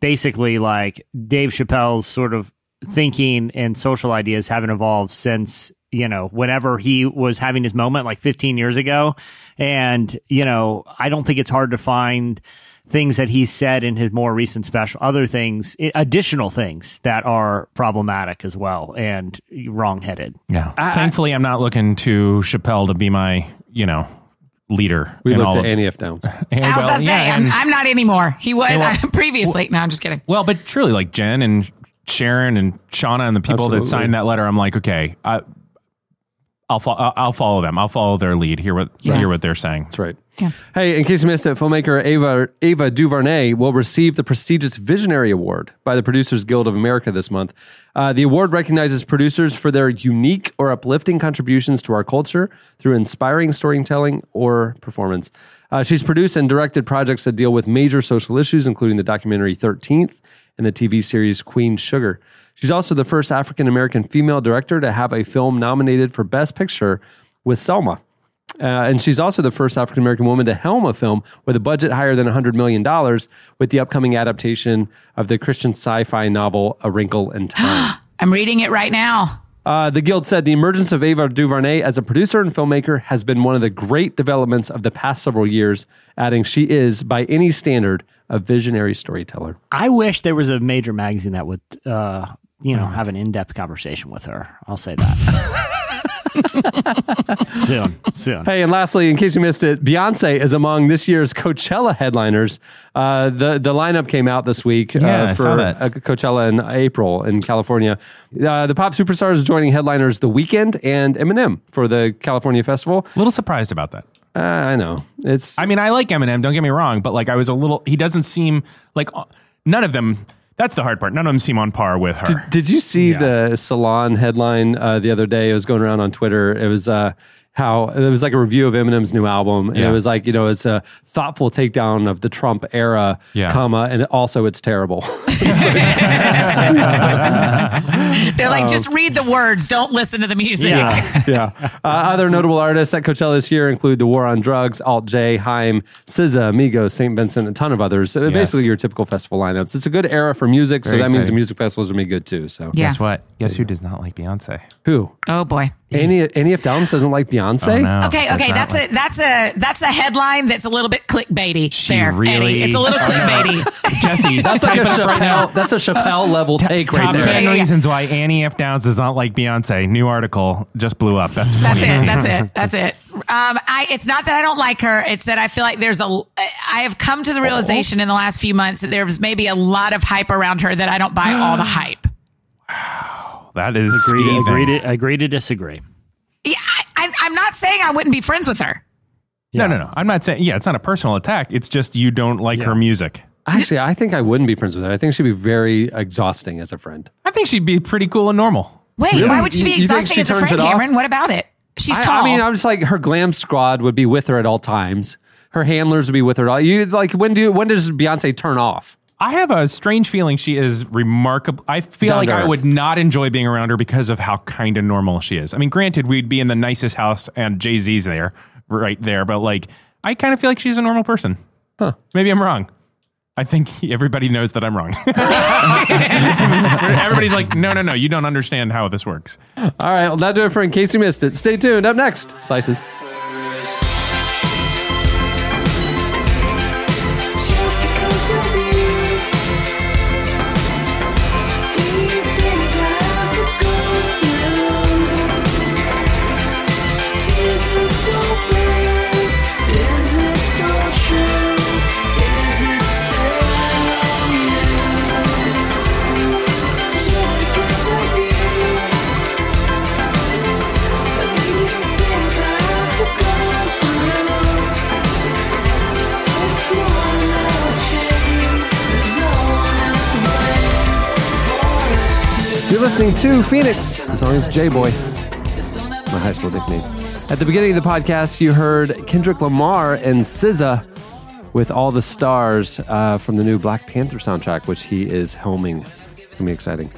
basically like Dave Chappelle's sort of thinking and social ideas haven't evolved since you know whenever he was having his moment like 15 years ago and you know i don't think it's hard to find things that he said in his more recent special other things additional things that are problematic as well and wrong-headed Yeah. Thankfully, I'm not looking to Chappelle to be my, you know, leader. we in looked all at of- Annie F. Downs. I was well, about to say, yeah, I'm, I'm not anymore. He was well- previously. no, I'm just kidding. Well, but truly, like Jen and Sharon and Shauna and the people Absolutely. that signed that letter, I'm like, okay, I, I'll fo- I'll I'll follow them. I'll follow their lead. Hear what Yeah. hear what they're saying. That's right. Hey, in case you missed it, filmmaker Ava Ava DuVernay will receive the prestigious Visionary Award by the Producers Guild of America this month. Uh, the award recognizes producers for their unique or uplifting contributions to our culture through inspiring storytelling or performance. Uh, she's produced and directed projects that deal with major social issues, including the documentary 13th and the TV series Queen Sugar. She's also the first African American female director to have a film nominated for Best Picture with Selma. Uh, and she's also the first African American woman to helm a film with a budget higher than $100 million with the upcoming adaptation of the Christian sci fi novel A Wrinkle in Time. I'm reading it right now. Uh, the Guild said the emergence of Ava DuVernay as a producer and filmmaker has been one of the great developments of the past several years, adding she is, by any standard, a visionary storyteller. i wish there was a major magazine that would uh you know have an in-depth conversation with her. I'll say that soon soon Hey, and lastly, in case you missed it, Beyonce is among this year's Coachella headliners. Uh, the the lineup came out this week Yeah, uh, for uh, Coachella in April in California. Uh, the pop superstars is joining headliners The Weeknd and Eminem for the California festival. A little surprised about that. Uh, I know it's. I mean, I like Eminem. Don't get me wrong, but like, I was a little. He doesn't seem like uh, none of them. That's the hard part. None of them seem on par with her. Did, did you see Yeah. the Salon headline uh, the other day? It was going around on Twitter. It was uh, how it was like a review of Eminem's new album, and Yeah. it was like you know it's a thoughtful takedown of the Trump era, Yeah. comma, and also it's terrible. They're like, Um, just read the words. Don't listen to the music. Yeah. yeah. Uh, other notable artists at Coachella this year include The War on Drugs, Alt J, Haim, SZA, Migos, St. Vincent, a ton of others. So Basically, your typical festival lineups. It's a good era for music, so Very that means the music festivals are gonna be good too. So Yeah. Guess what? Guess who does not like Beyonce? who? Oh boy. Annie, Annie F. Downs doesn't like Beyonce. Oh, no. Okay, okay, not that's a that's a that's a headline that's a little bit clickbaity. She there, really- Eddie. It's a little Oh, no. clickbaity. Jesse. That's like a type right. Chappelle. That's a Chappelle level take right Top there. ten Yeah, yeah, yeah. reasons why Annie F. Downs does not like Beyonce. New article just blew up. That's That's it. That's it. That's it. Um, I, it's not that I don't like her. It's that I feel like there's a, I have come to the realization in the last few months that there's maybe a lot of hype around her that I don't buy all the hype. That is agree to, agree to agree to disagree Yeah, I, I, I'm not saying I wouldn't be friends with her. No, no, no. I'm not saying. Yeah, it's not a personal attack. It's just you don't like her music. Actually, I think I wouldn't be friends with her. I think she'd be very exhausting as a friend. I think she'd be pretty cool and normal. Wait, Really? why would she be You- you exhausting she as a friend. Cameron? What about it? She's I, tall. I mean, I'm just like her glam squad would be with her at all times. Her handlers would be with her. at all. You like when do when does Beyonce turn off? I have a strange feeling she is remarkable. I feel Down like I earth. would not enjoy being around her because of how kind of normal she is. I mean, granted, we'd be in the nicest house and Jay Z's there, right there, but like, I kind of feel like she's a normal person. Huh. Maybe I'm wrong. I think everybody knows that I'm wrong. Everybody's like, no, no, no, you don't understand how this works. All right, well, that'll do it for in case you missed it. Stay tuned. Up next, slices. Listening to Phoenix. The song is J Boy, my high school nickname. At the beginning of the podcast, you heard Kendrick Lamar and SZA with All the Stars uh, from the new Black Panther soundtrack, which he is helming. It's gonna be exciting.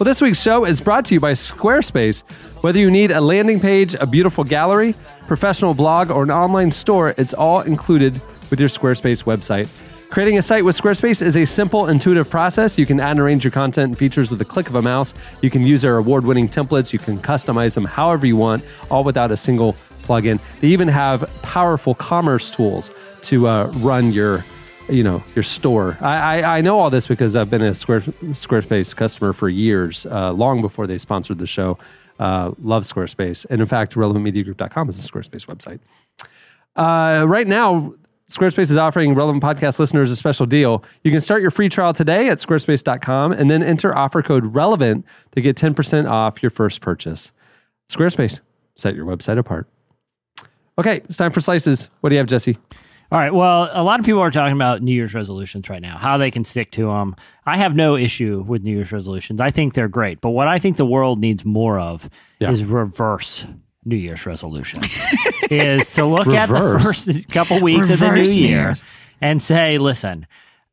Well, this week's show is brought to you by Squarespace. Whether you need a landing page, a beautiful gallery, professional blog, or an online store, it's all included with your Squarespace website. Creating a site with Squarespace is a simple, intuitive process. You can add and arrange your content and features with the click of a mouse. You can use their award winning templates. You can customize them however you want, all without a single plugin. They even have powerful commerce tools to uh, run your you know your store. I, I, I know all this because I've been a Square, Squarespace customer for years, uh, long before they sponsored the show. Uh, love Squarespace, and in fact, relevantmediagroup.com is a Squarespace website. Uh, right now, Squarespace is offering relevant podcast listeners a special deal. You can start your free trial today at squarespace.com and then enter offer code relevant to get 10% off your first purchase. Squarespace, set your website apart. Okay, it's time for slices. What do you have, Jesse? All right. Well, a lot of people are talking about New Year's resolutions right now, how they can stick to them. I have no issue with New Year's resolutions. I think they're great. But what I think the world needs more of is reverse New Year's resolutions. is to look at the first couple weeks of the new year Year's. and say, listen,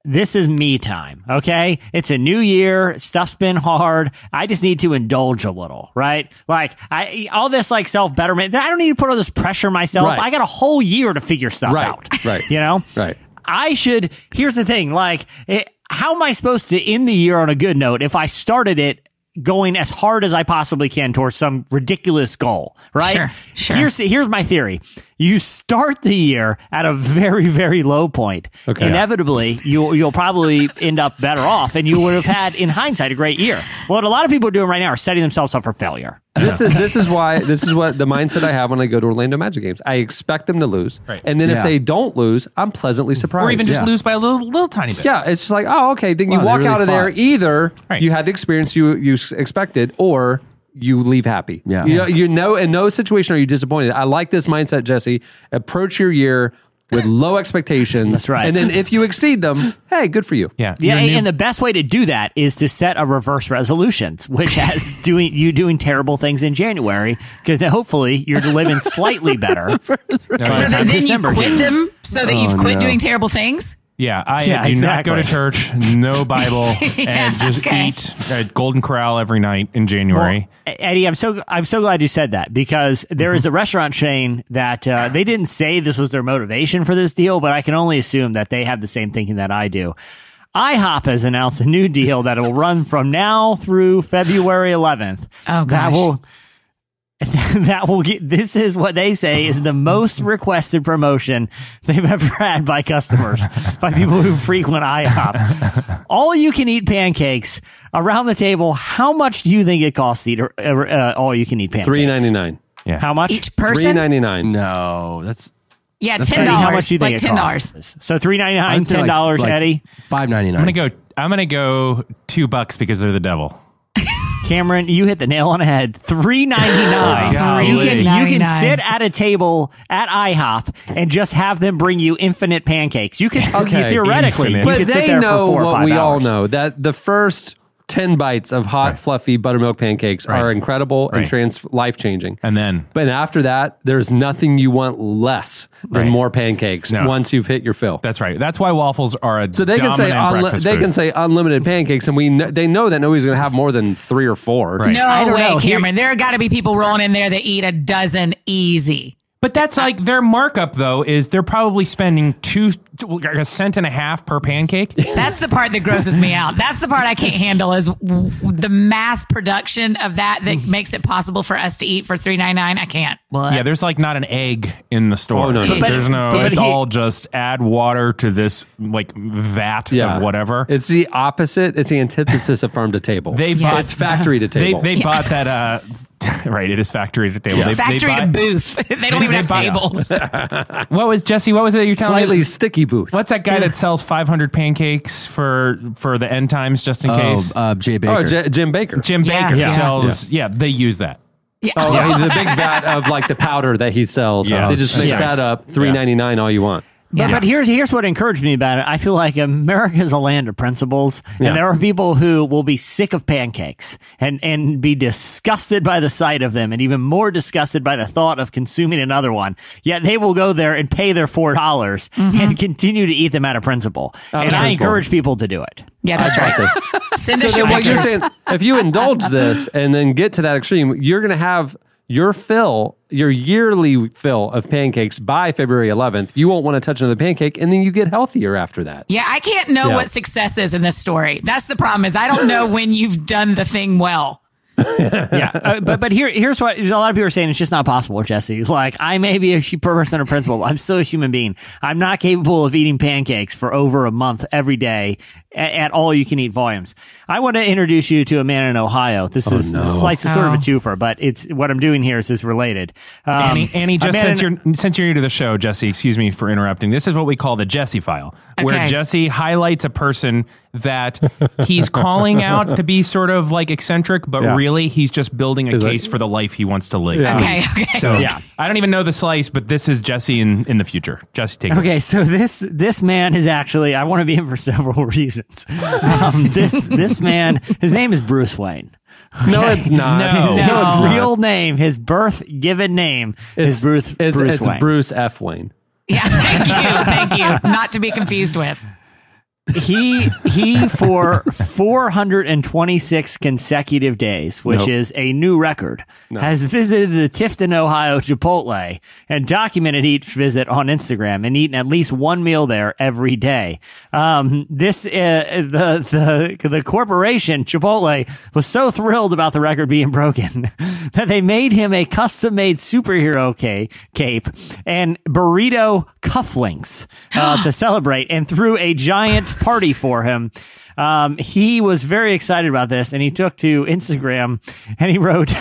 this is me time. Okay. It's a new year. Stuff's been hard. I just need to indulge a little, right? Like I, all this like self betterment. I don't need to put all this pressure on myself. Right. I got a whole year to figure stuff Right, out. right. You know? Right. I should. Here's the thing. Like, it, how am I supposed to end the year on a good note if I started it going as hard as I possibly can towards some ridiculous goal? Right. Sure, sure. Here's here's my theory. You start the year at a very very low point. Okay. Inevitably, you'll you'll probably end up better off, and you would have had in hindsight a great year. What a lot of people are doing right now are setting themselves up for failure. This is this is why this is what the mindset I have when I go to Orlando Magic games. I expect them to lose, Right. and then if they don't lose, I'm pleasantly surprised. or even just Yeah. lose by a little, little tiny bit. Yeah, it's just like, oh, okay. Then you Wow, they walk really out of there. Either Right. you had the experience you you expected, or you leave happy. Yeah. you know, you know, in no situation are you disappointed. I like this mindset, Jesse. Approach your year with low expectations. That's right. And then if you exceed them, hey, good for you. Yeah. Yeah, Your new- and the best way to do that is to set a reverse resolutions, which has doing you doing terrible things in January, because hopefully you're living slightly better. So that then you quit them so that you've Oh, quit no. doing terrible things? Yeah, I Yeah, do not go to church, no Bible, Yeah, and just okay. eat at Golden Corral every night in January. Well, Eddie, I'm so I'm so glad you said that because there is a restaurant chain that uh, they didn't say this was their motivation for this deal, but I can only assume that they have the same thinking that I do. IHOP has announced a new deal that will run from now through February 11th. Oh, That gosh. will that will get this is what they say is the most requested promotion they've ever had by customers by people who frequent IHOP. all you can eat pancakes around the table. How much do you think it costs to eat uh, uh, all you can eat pancakes? Three ninety nine. yeah. How much? Each Three person? ninety nine. No, that's Yeah, That's ten dollars. how much do you think like it ten costs? dollars. So three ninety nine, I'd say ten dollars, like, Eddie. Five ninety I'm gonna go. I'm gonna go two bucks because they're the devil. Cameron, you hit the nail on the head. Three ninety nine. Golly. you can you can sit at a table at IHOP and just have them bring you infinite pancakes. You can Okay. theoretically, Infinite. you But could sit they there know for four what five we all know that the first ten bites of hot, fluffy buttermilk pancakes are Right. incredible and trans life changing. And then But after that, there's nothing you want less than Right. more pancakes No. once you've hit your fill. that's right. That's why waffles are a So they can say unli- they can say unlimited pancakes, and we kn- they know that nobody's going to have more than three or four. Right. No I don't way, know. Cameron. There got to be people rolling in there that eat a dozen easy. But that's like their markup, though, is they're probably spending two a cent and a half per pancake. That's the part that grosses me out. That's the part I can't handle is w- the mass production of that that makes it possible for us to eat for three ninety nine. I can't. What? Yeah, there's like not an egg in the store. Oh, no, no. But- there's no. but it's he- all just add water to this like vat Yeah, of whatever. It's the opposite. It's the antithesis of farm to table. They Yes. bought it's factory to They table. they bought that. uh Right, it is factory to table. They, Factory they to booth. they don't even they have buy- tables. What was Jesse? What was it you're telling slightly me? sticky booth. What's that guy that sells 500 pancakes for for the end times just in Oh, case? uh, Jay Baker. Oh, J- Jim Bakker. Jim Yeah, Baker yeah. sells. Yeah. they use that. yeah. Oh, the big vat of like the powder that he sells. Yeah. They just mix Yes. that up. Three ninety nine. All you want. But, but here's here's what encouraged me about it. I feel like America is a land of principles, Yeah. and there are people who will be sick of pancakes and and be disgusted by the sight of them, and even more disgusted by the thought of consuming another one. Yet they will go there and pay their four dollars mm-hmm. and continue to eat them out of principle. Out of and I principle. encourage people to do it. Yeah, that's right. Send so then what you're saying, if you indulge this and then get to that extreme, you're going to have your fill, your yearly fill of pancakes by February 11th. You won't want to touch another pancake, and then you get healthier after that. Yeah, I can't know Yeah. what success is in this story. That's the problem. Is I don't know when you've done the thing well. yeah, uh, but but here here's what a lot of people are saying. It's just not possible, Jesse. Like I may be a person of principle. I'm still a human being. I'm not capable of eating pancakes for over a month every day at, at all you can eat volumes. I want to introduce you to a man in Ohio. This Oh, is no. slice is sort of a Oh. twofer, but it's what I'm doing here is, is related. Um, Annie, Annie, just since in- you're since you're new to the show, Jesse, excuse me for interrupting. This is what we call the Jesse file, where Jesse highlights a person that he's calling out to be sort of like eccentric, but Yeah. really he's just building a Is it- case for the life he wants to live. Yeah. Okay, okay. So Yeah. I don't even know the slice, but this is Jesse in, in the future. Jesse, take it. Okay, so this this man is actually I want to be him for several reasons. Um, this this man, his name is Bruce Wayne. No, it's not. No. His, No. his real name, his birth given name is Bruce It's, Bruce it's Wayne. Bruce F. Wayne. Yeah, thank you, thank you. Not to be confused with. He he for 426 consecutive days, which Nope. is a new record, has visited the Tiffin, Ohio Chipotle and documented each visit on Instagram and eaten at least one meal there every day. Um, this uh, the the the corporation Chipotle was so thrilled about the record being broken that they made him a custom made superhero ca- cape and burrito cufflinks uh, to celebrate and threw a giant party for him. Um, he was very excited about this and he took to Instagram and he wrote,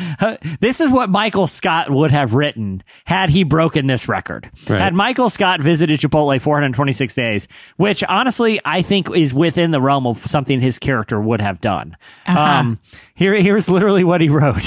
This is what Michael Scott would have written had he broken this record. Right. Had Michael Scott visited Chipotle 426 days, which honestly I think is within the realm of something his character would have done. Um, here, here's literally what he wrote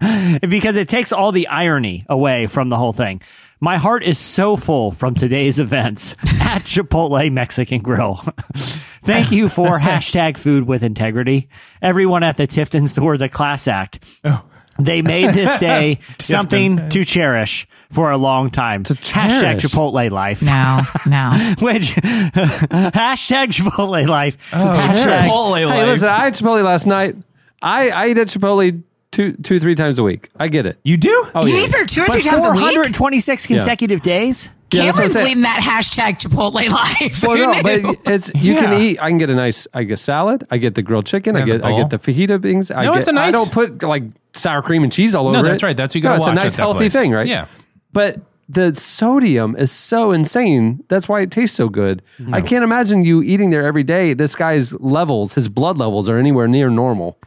because it takes all the irony away from the whole thing. My heart is so full from today's events at Chipotle Mexican Grill. Thank you for hashtag food with integrity. Everyone at the Tiffin store is a class act. Oh. They made this day something to cherish for a long time. Hashtag cherish. Chipotle life. Now, now. Which hashtag Chipotle life. Oh, sure. Chipotle Hey, life. listen, I had Chipotle last night. I, I eat at Chipotle two, two, three times a week. I get it. You do? Oh, you yeah. eat there two or But three times a week. 426 consecutive days? Yeah, that's what I'm Cameron's leading that hashtag Chipotle life. Well, no, but it's you can eat. I can get a nice. I get salad. I get the grilled chicken. I get I get the fajita things. I No, get, it's a I nice- don't put like sour cream and cheese all over No, it. that's right. That's what you gotta no, It's a nice healthy place. thing, right? Yeah. But the sodium is so insane. That's why it tastes so good. I can't imagine you eating there every day. This guy's levels, his blood levels, are anywhere near normal.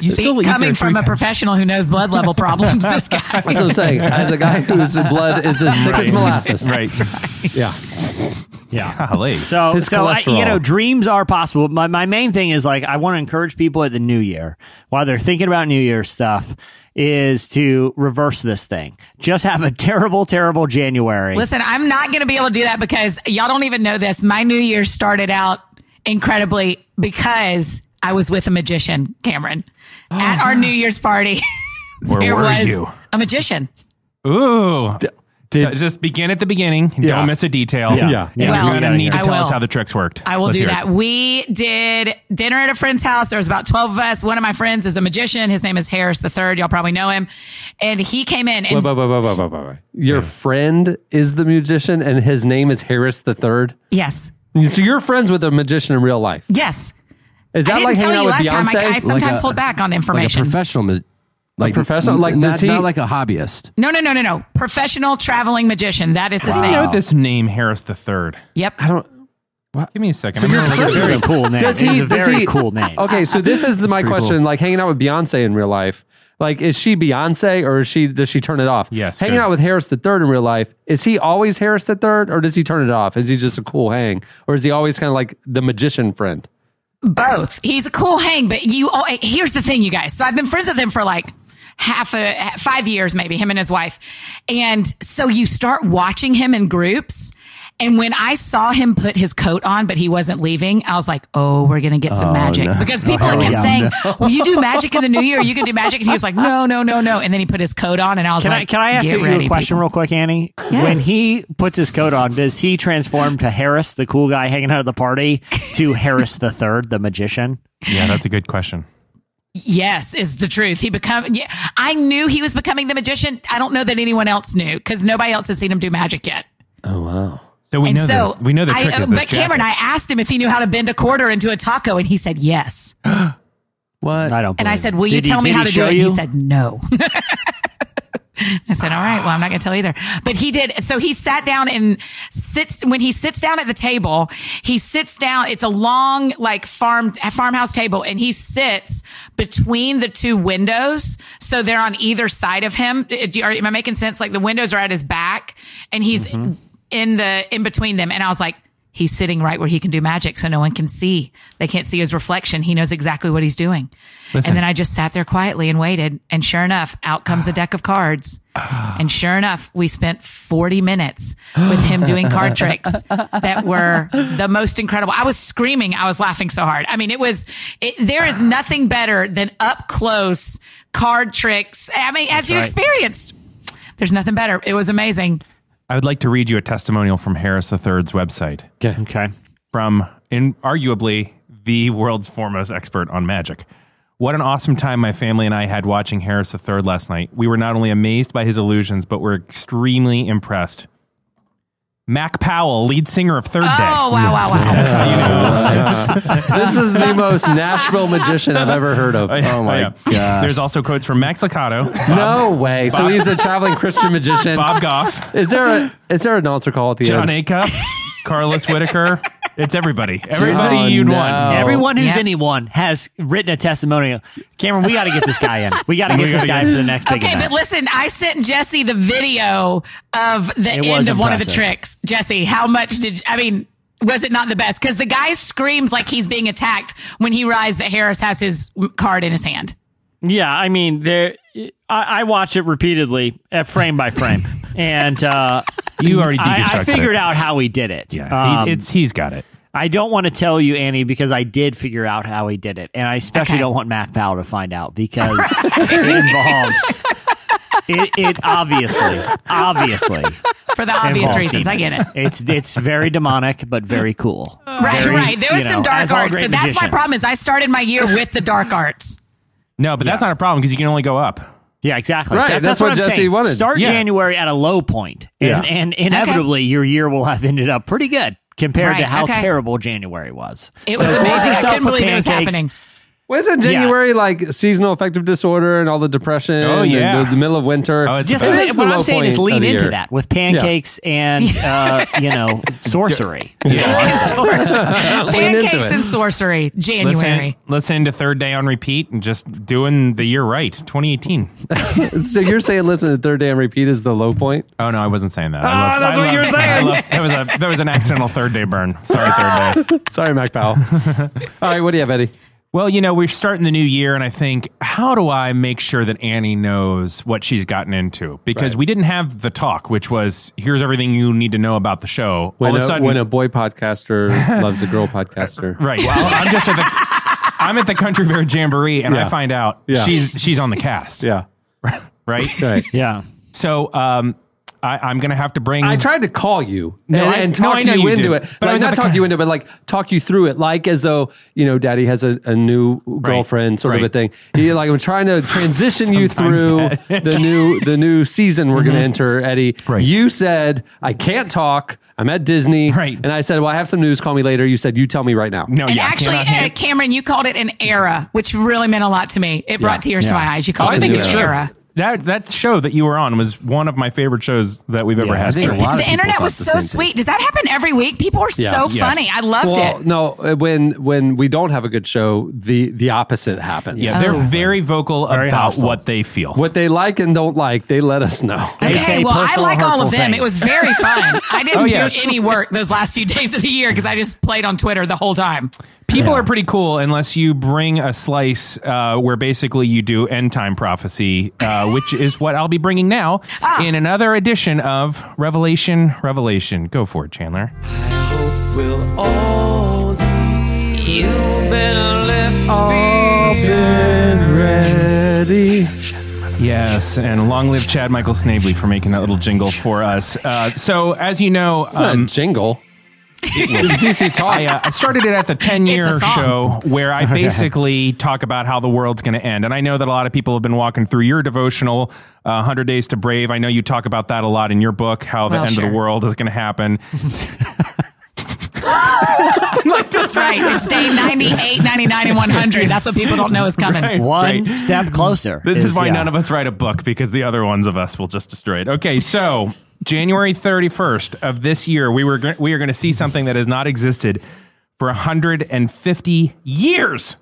You See, still coming from three a times. professional who knows blood level problems, this guy. That's what I'm saying. As a guy whose blood is as thick as molasses. Right. Yeah. Yeah. Golly. So, His so I, you know, dreams are possible. My, my main thing is like, I want to encourage people at the new year while they're thinking about New Year stuff is to reverse this thing. Just have a terrible, terrible January. Listen, I'm not going to be able to do that because y'all don't even know this. My New Year started out incredibly because I was with a magician, Cameron, at our New Year's party. Where there were was you? a magician. Ooh. Did- uh, just begin at the beginning. Yeah. Don't miss a detail. Yeah. Yeah. You're Well, gonna need to tell us how the tricks worked. I will Let's do hear it. that. We did dinner at a friend's house. There was about 12 of us. One of my friends is a magician. His name is Harris the Third. Y'all probably know him. And he came in and wait, wait, wait, wait, wait, wait, wait. Your friend is the magician and his name is Harris the Third. yes, So you're friends with a magician in real life. yes. Is I that didn't like tell hanging you out with last time. I, I Beyonce? sometimes a- hold back on Like a information. professional, ma- like professional? Like, not, does he- not like a hobbyist. No, no, no, no, no. Professional traveling magician. That is his I thing. know this name, Harris the Third. Yep. I don't. Give me a second. So I'm you're gonna look friends at with it. him. cool name. Does It's he? a does very he- cool name. Okay, so this is the, my question: cool. like hanging out with Beyonce in real life. Like, is she Beyonce or is she? Does she turn it off? Yes, Hanging good. out with Harris the Third in real life is he always Harris the Third or does he turn it off? Is he just a cool hang or is he always kind of like the magician friend? Both. He's a cool hang, but you. Oh, here's the thing, you guys. So I've been friends with him for like half a five years, maybe him and his wife, and so you start watching him in groups. And when I saw him put his coat on, but he wasn't leaving, I was like, "Oh, we're gonna get some Oh, magic." no. Because people Oh, kept yeah. saying, No. "Will you do magic in the new year? You can do magic." And he was like, "No, no, no, no." And then he put his coat on, and I was Can like, I can I ask you ready, a question people." real quick, Annie? Yes. When he puts his coat on, does he transform to Harris, the cool guy hanging out at the party, to Harris the Third, the magician? Yeah, that's a good question. Yes, is the truth. He become. Yeah, I knew he was becoming the magician. I don't know that anyone else knew because nobody else has seen him do magic yet. Oh wow! So we and know so the, we know the trick uh, is this But Cameron, jacket. I asked him if he knew how to bend a quarter into a taco, and he said yes. What? I don't. And I said, "Will you Did he- tell me how to do show it?" You? He said, "No." I said, "All right, well, I'm not going to tell either." But he did. So he sat down and sits. When he sits down at the table, he sits down. It's a long, like farm farmhouse table, and he sits between the two windows. So they're on either side of him. Do are- Am I making sense? Like the windows are at his back, and he's Mm-hmm. In the in between them. And I was like. He's sitting right where he can do magic so no one can see. They can't see his reflection. He knows exactly what he's doing. Listen. And then I just sat there quietly and waited. And sure enough, out comes a deck of cards. And sure enough, we spent 40 minutes with him doing card tricks that were the most incredible. I was screaming. I was laughing so hard. I mean, it was, it, there is nothing better than up close card tricks. I mean, as you right. experienced, there's nothing better. It was amazing. I would like to read you a testimonial from Harris III's website. Okay. Okay. From in arguably the world's foremost expert on magic. What an awesome time my family and I had watching Harris III last night. We were not only amazed by his illusions, but were extremely impressed. Mac Powell, lead singer of Third Day. Oh, wow, wow, wow. That's how you know. this is the most Nashville magician I've ever heard of. Oh my Yeah. gosh. There's also quotes from Max Lucado, No way. So he's a traveling Christian magician. Bob Goff, Is there a is there an altar call at the end? John end? Acuff, Carlos Whitaker. It's everybody. Everybody Oh, you'd no. want. Everyone who's Yep. anyone has written a testimonial. Cameron, we got to get this guy in. We got to get this gotta guy for the next big Okay, event. but listen, I sent Jesse the video of the It end was of one of the tricks. Jesse, how much did I mean? Was it not the best? Because the guy screams like he's being attacked when he realizes that Harris has his card in his hand. Yeah, I mean, there. I, I watch it repeatedly, uh, frame by frame, and uh, You already I, I figured it. out how he did it. Yeah, Um, he, it's he's got it. I don't want to tell you, Annie, because I did figure out how he did it, and I especially Okay. don't want Mac Powell to find out because it involves. It, it obviously, obviously, For the obvious involves reasons, I get it. It's it's very demonic, but very cool. Right, Very, right. There was some know, dark arts. great So that's my problem. Is I started my year with the dark arts. No, but that's not a problem because you can only go up. Yeah, exactly. Right, that's what I'm Jesse saying. wanted. Start Yeah. January at a low point, and, Yeah. and inevitably your year will have ended up pretty good compared to how okay. terrible January was. It So was amazing. I couldn't with believe it was happening. Wasn't Yeah. January like seasonal affective disorder and all the depression? Oh, and yeah. the, the middle of winter. Oh, it's Just It It is what I'm saying is point lean into year. that with pancakes and uh, you know sorcery. Lean Pancakes and sorcery, Let's January. end, let's end a third day on repeat and just doing the year right. 2018. So you're saying listen to third day on repeat is the low point? Oh no, I wasn't saying that. I Ah, love, that's I what you were saying. I love- that was a that was an accidental third day burn. Sorry, third day. Sorry, Mac Powell. all right, what do you have, Eddie? Well, you know, we're starting the new year, and I think, how do I make sure that Annie knows what she's gotten into? Because Right. we didn't have the talk, which was here's everything you need to know about the show. When, All of a a, sudden, when a boy podcaster loves a girl podcaster. right? Well, I'm just at the I'm at the Country Bear Jamboree, and I find out Yeah. she's she's on the cast. Yeah. right. Right. Yeah. So, um, I, I'm gonna have to bring. I tried to call you No, and, I- and talk I know you you into did. it. But I like was not at the talk ca- you into it, but like talk you through it, like as though you know, Daddy has a, a new girlfriend, sort of a thing. He like I'm trying to transition you through the new the new season we're going to enter, Eddie. Right. You said I can't talk. I'm at Disney, Right. And I said, well, I have some news. Call me later. You said, you tell me right now. no, And yeah, actually, cannot- uh, Cameron, you called it an era, which really meant a lot to me. It brought tears to my eyes. You called I it an it's era. True. that that show that you were on was one of my favorite shows that we've ever Yeah, I had. think a So- lot of The people internet thought was the so same thing. sweet. Does that happen every week? People are Yeah. so Yes. funny. I loved Well, it. no, uh, when when we don't have a good show, the the opposite happens. Yeah, they're very vocal Very about hostile. what they feel. What they like and don't like, they let us know. They Okay, say well, I personal, like all hurtful of them. things. It was very fun. I didn't Oh, yeah. do any work those last few days of the year because I just played on Twitter the whole time. People are pretty cool unless you bring a slice uh, where basically you do end time prophecy uh, uh, which is what I'll be bringing now in another edition of Revelation. Revelation. Go for it, Chandler. Will all be You've been left ready. Yes, and long live Chad Michael Snavely for making that little jingle for us. Uh, so, as you know, It's not a jingle. DC Talk. I, uh, I started it at the 10 year show where I basically talk about how the world's going to end. And I know that a lot of people have been walking through your devotional, uh, 100 Days to Brave. I know you talk about that a lot in your book, how the Well, end of the world is going to happen. That's right. It's day 98, 99, and 100. That's what people don't know is coming. Right, One right. step closer. This is, why yeah. none of us write a book because the other ones of us will just destroy it. Okay, so January 31st of this year, we were we are going to see something that has not existed for 150 years.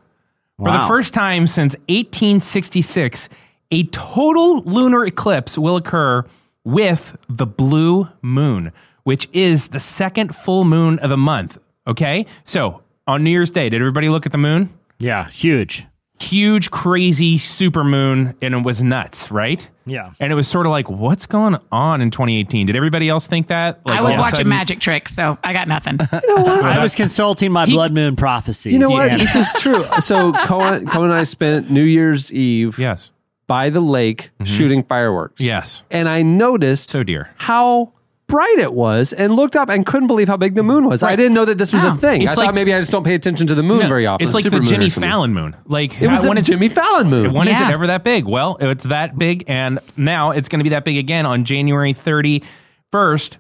For the first time since 1866, a total lunar eclipse will occur with the blue moon, which is the second full moon of the month. Okay, so on New Year's Day, did everybody look at the moon? Yeah, huge. huge, crazy super moon, and it was nuts, right? Yeah. And it was sort of like, what's going on in 2018? Did everybody else think that? Like I was watching sudden- Magic Tricks, so I got nothing. I was consulting my blood moon prophecies. You know what? and- This is true. So Cohen, Cohen and I spent New Year's Eve Yes. by the lake mm-hmm. shooting fireworks. Yes. And I noticed So dear. how bright it was and looked up and couldn't believe how big the moon was. I didn't know that this was Yeah. a thing. I It's thought like- maybe I just don't pay attention to the moon No, very often. It's like the Jimmy. Fallon moon. Like It was when a is- Jimmy Fallon moon. When is it ever that big? Well, it's that big, and now it's going to be that big again on January 31st.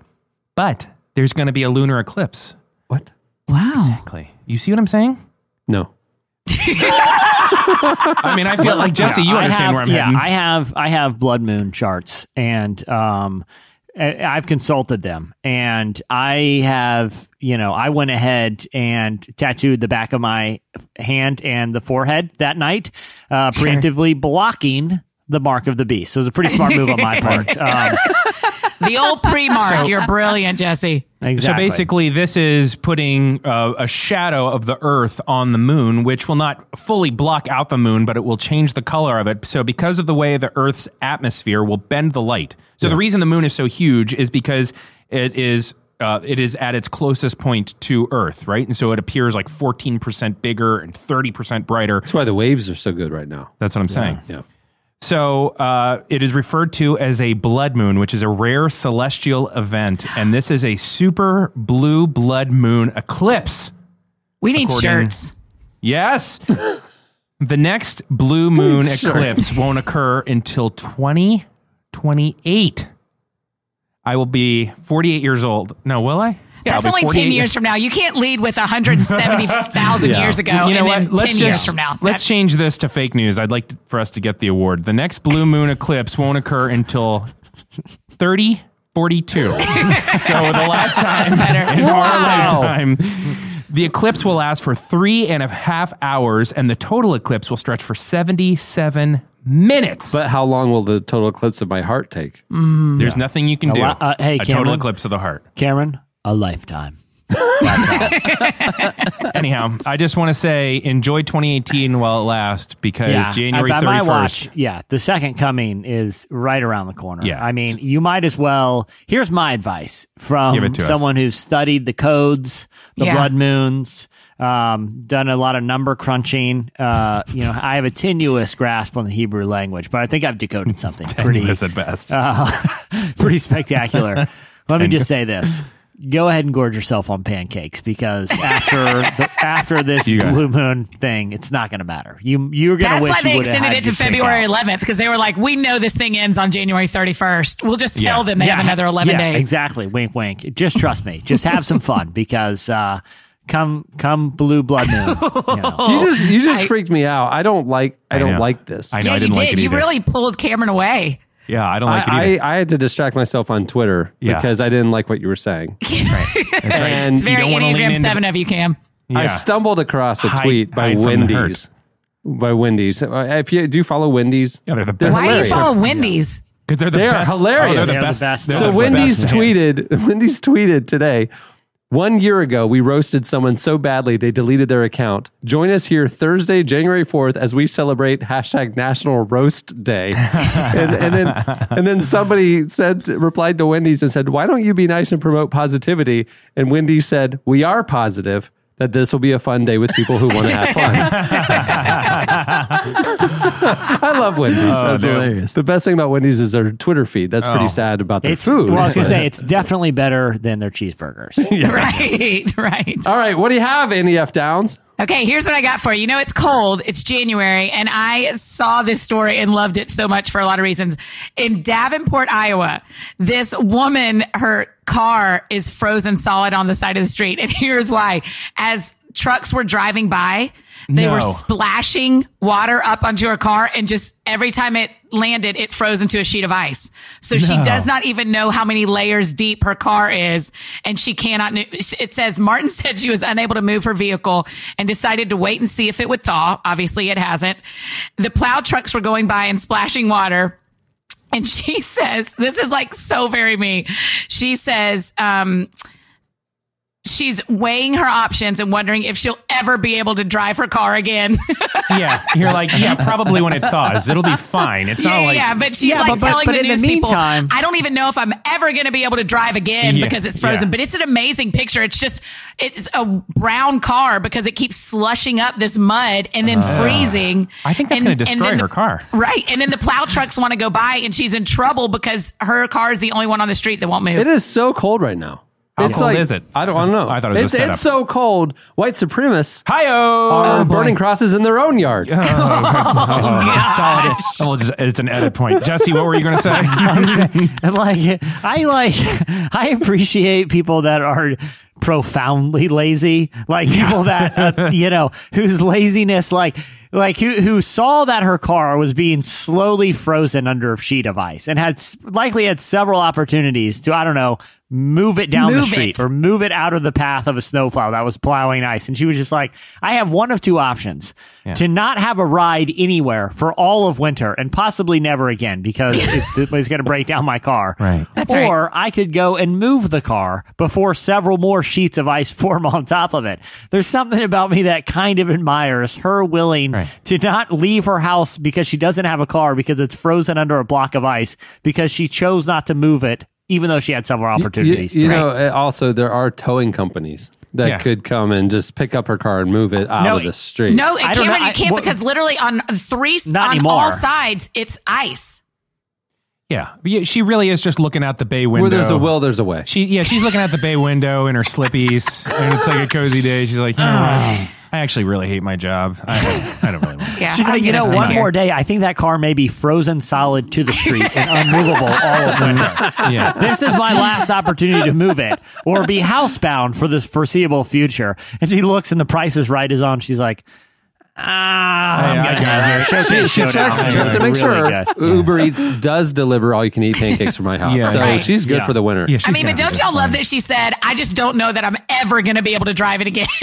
But there's going to be a lunar eclipse. What? Wow. Exactly. You see what I'm saying? No. I mean, I feel like Jesse, you understand have- where I'm at. yeah, heading. I have I have blood moon charts, and um, I- I've consulted them, and I have you know I went ahead and tattooed the back of my hand and the forehead that night, uh, Sure. preemptively blocking the mark of the beast. So it was a pretty smart move on my part. Um, The old pre-mark. So- You're brilliant, Jesse. exactly. So basically, this is putting uh, a shadow of the Earth on the moon, which will not fully block out the moon, but it will change the color of it. So, because of the way the Earth's atmosphere will bend the light. So, the reason the moon is so huge is because it is. Uh, it is at its closest point to Earth, right? And so it appears like 14% bigger and 30% brighter. That's why the waves are so good right now. That's what I'm saying. Yeah. So uh, it is referred to as a blood moon, which is a rare celestial event, and this is a super blue blood moon eclipse. We need According- shirts. Yes. the next blue moon Sure. eclipse won't occur until 2028. I will be 48 years old. No, will I? Yeah, That's I'll only 10 years from now. You can't lead with 170,000 Yeah. years ago you know and what? then Let's years just from now. let's change this to fake news. I'd like to, for us to get the award. The next blue moon eclipse won't occur until 3042. so the last time in our lifetime, the eclipse will last for three and a half hours, and the total eclipse will stretch for 77 minutes. But how long will the total eclipse of my heart take? There's nothing you can A do. lot- uh, hey, a total eclipse of the heart. Cameron, a lifetime. Anyhow, I just want to say enjoy 2018 while it lasts because January by my 31st. watch, yeah, the second coming is right around the corner. Yeah. I mean, you might as well. Here's my advice from it to us. someone who's studied the codes, the Yeah. blood moons, um, done a lot of number crunching. Uh, you know, I have a tenuous grasp on the Hebrew language, but I think I've decoded something pretty, Tenuous at best. uh, pretty spectacular. Let me just say this. Go ahead and gorge yourself on pancakes because after the, after this You blue moon thing, it's not going to matter. You you're going to That's wish why you they extended it to February 11th because they were like, we know this thing ends on January 31st. We'll just tell Yeah. them they have another 11 yeah, days. Exactly. Wink, wink. Just trust me. Just have some fun because uh, come come blue blood moon. You know. You just you just I- freaked me out. I don't like I, I don't know. like this. I know. yeah, you didn't did. like it you either. really pulled Cameron away. Yeah, I don't like I, it either. I, I had to distract myself on Twitter Yeah. because I didn't like what you were saying. That's right. And It's very don't wanna lean Enneagram into- 7 of you, Cam. I Yeah. stumbled across a Hide- tweet by hide from the. Wendy's. By Wendy's. Uh, If you do you follow Wendy's? Yeah, they're the best. Why do you hilarious. follow Wendy's? Because they're the They are best. hilarious. Oh, they're They're the the best. best. They're So the Wendy's best. tweeted. Wendy's tweeted today. One year ago, we roasted someone so badly they deleted their account. Join us here Thursday, January 4th, as we celebrate hashtag National Roast Day. and, and then and then somebody said replied to Wendy's and said, Why don't you be nice and promote positivity? And Wendy said, We are positive that this will be a fun day with people who want to have fun. I love Wendy's. Oh, That's dude. hilarious. The best thing about Wendy's is their Twitter feed. That's pretty Oh. sad about their It's, food. well, I was going to say, it's definitely better than their cheeseburgers. Right, right. All right, what do you have, Annie F. Downs? Okay, here's what I got for you. You know, it's cold. It's January, and I saw this story and loved it so much for a lot of reasons. In Davenport, Iowa, this woman, her car is frozen solid on the side of the street. And here's why. As trucks were driving by, they were splashing water up onto her car and just every time it landed, it froze into a sheet of ice. So she does not even know how many layers deep her car is. And she cannot, it says Martin said she was unable to move her vehicle and decided to wait and see if it would thaw. Obviously it hasn't. The plow trucks were going by and splashing water. And she says, this is like so very me. She says, um, she's weighing her options and wondering if she'll ever be able to drive her car again. yeah, you're like, yeah, probably when it thaws, it'll be fine. It's yeah, not like yeah, but she's Yeah, like but- but- telling but the in the news people, I don't even know if I'm ever going to be able to drive again Yeah, because it's frozen. yeah. But it's an amazing picture. It's just it's a brown car because it keeps slushing up this mud and then freezing. Uh, I think that's going to destroy the- her car. Right, and then the plow trucks want to go by, and she's in trouble because her car is the only one on the street that won't move. It is so cold right now. How it's cold like, is it? I don't, I don't know. I thought it was a setup. it's so cold. White supremacists Hi-oh! are burning crosses in their own yard. Oh, solid. Oh, just, it's an edit point. Jesse, what were you going to say? Like I like I appreciate people that are profoundly lazy like people that uh, you know whose laziness like like who who saw that her car was being slowly frozen under a sheet of ice and had likely had several opportunities to I don't know move it down the street it. or move it out of the path of a snowplow that was plowing ice and she was just like I have one of two options to not have a ride anywhere for all of winter and possibly never again because it, it going to break down my car Right. That's right. or I could go and move the car before several more sheets of ice form on top of it. There's something about me that kind of admires her willing Right. to not leave her house because she doesn't have a car because it's frozen under a block of ice because she chose not to move it even though she had several opportunities You, you to. know, uh, also there are towing companies that Yeah. could come and just pick up her car and move it out No, of the street. no, it don't Cameron, know. you can't what- because literally on three on anymore. all sides it's ice. yeah. yeah, she really is just looking out the bay window. where there's a will, there's a way. She yeah, she's looking out the bay window in her slippies, and it's like a cozy day. She's like, you know what? I actually really hate my job. I, I don't really. Want Yeah, She's I'm like, you know, one here. more day, I think that car may be frozen solid to the street and unmovable all of winter. Yeah. This is my last opportunity to move it or be housebound for this foreseeable future. And she looks and the price is right is on. She's like, Ah, I'm Hey, I gonna got have it. She, she checks just to make sure good. Uber Eats does deliver all you can eat pancakes from my house. Yeah. so Right. she's good Yeah. for the winter. Yeah, I mean, but don't y'all love that she said, I just don't know that I'm ever going to be able to drive it again.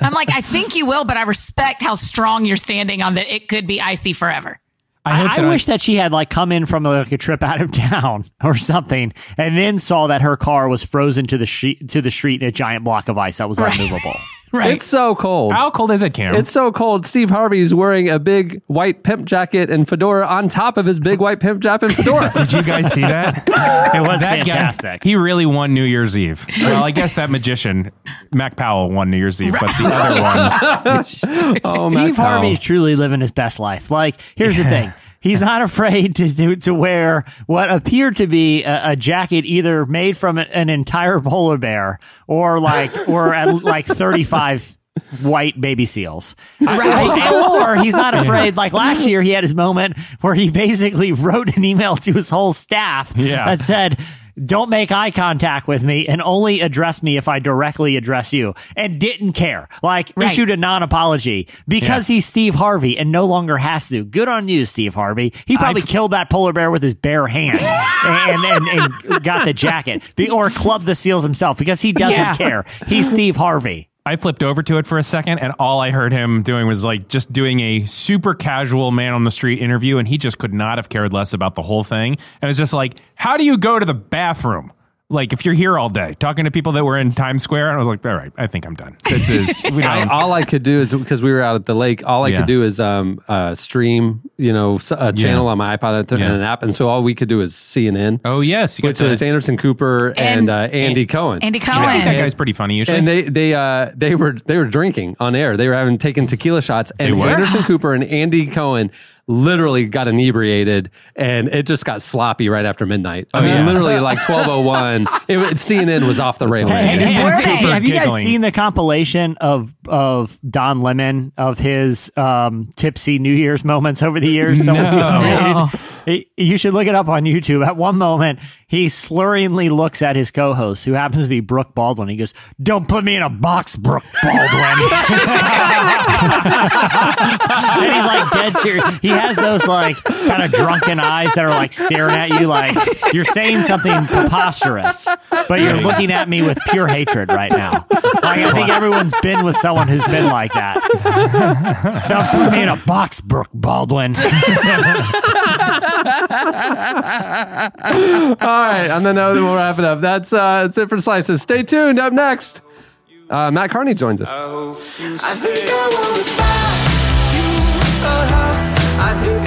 I'm like, I think you will, but I respect how strong you're standing on that it could be icy forever. I, hope I, that I wish that she had like come in from like a trip out of town or something, and then saw that her car was frozen to the street to the street in a giant block of ice that was Right. unmovable. Right. It's so cold. How cold is it, Cam? It's so cold. Steve Harvey's wearing a big white pimp jacket and fedora on top of his big white pimp jacket and fedora. Did you guys see that? It was that fantastic. Guy, he really won New Year's Eve. Well, I guess that magician, Mac Powell, won New Year's Eve, but the other one, oh, Matt Steve Powell. Harvey's truly living his best life. Like, here's the thing. He's not afraid to do, to wear what appeared to be a, a jacket either made from an entire polar bear or like or at like 35 white baby seals. or he's not afraid like last year he had his moment where he basically wrote an email to his whole staff Yeah. that said don't make eye contact with me and only address me if I directly address you and didn't care. Like Right. issued a non-apology because he's Steve Harvey and no longer has to. Good on you, Steve Harvey. He probably killed that polar bear with his bare hand and, and, and got the jacket or clubbed the seals himself because he doesn't Yeah. care. He's Steve Harvey. I flipped over to it for a second, and all I heard him doing was like just doing a super casual man on the street interview, and he just could not have cared less about the whole thing. And it was just like, how do you go to the bathroom? Like if you're here all day talking to people that were in Times Square, and I was like, all right, I think I'm done. This is we I, don't. all I could do is because we were out at the lake. All I Yeah. could do is um, uh, stream, you know, s- a channel on my iPod and Yeah. an app, and so all we could do is CNN. oh yes, you which got was the- Anderson Cooper and, And- uh, Andy Cohen. Andy Yeah, I think that guy's pretty funny usually. and they they uh they were they were drinking on air. They were having taken tequila shots, and Anderson Cooper and Andy Cohen literally got inebriated, and it just got sloppy right after midnight. I mean, yeah. literally like twelve oh one. It CNN was off the rails. Hey, hey, Anderson have, Cooper have you guys seen the compilation of of Don Lemon of his um, tipsy New Year's moments over the years? Someone No. you should look it up on YouTube. At one moment, he slurringly looks at his co-host, who happens to be Brooke Baldwin. He goes, "Don't put me in a box, Brooke Baldwin." and he's like dead serious. He has those like kind of drunken eyes that are like staring at you, like you're saying something preposterous, but you're looking at me with pure hatred right now. Like I think everyone's been with someone who's been like that. Don't put me in a box, Brooke Baldwin. All right, on the note, we'll wrap it up. That's uh, that's it for slices. Stay tuned. Up next, uh, Mat Kearney joins us. I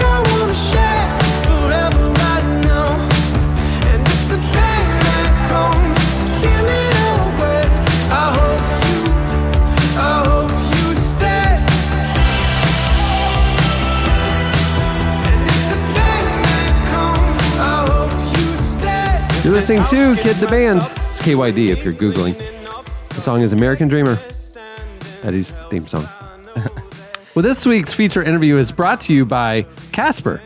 You're listening to Kid the Band. It's KYD if you're Googling. The song is American Dreamer. Eddie's theme song. well, this week's feature interview is brought to you by Casper.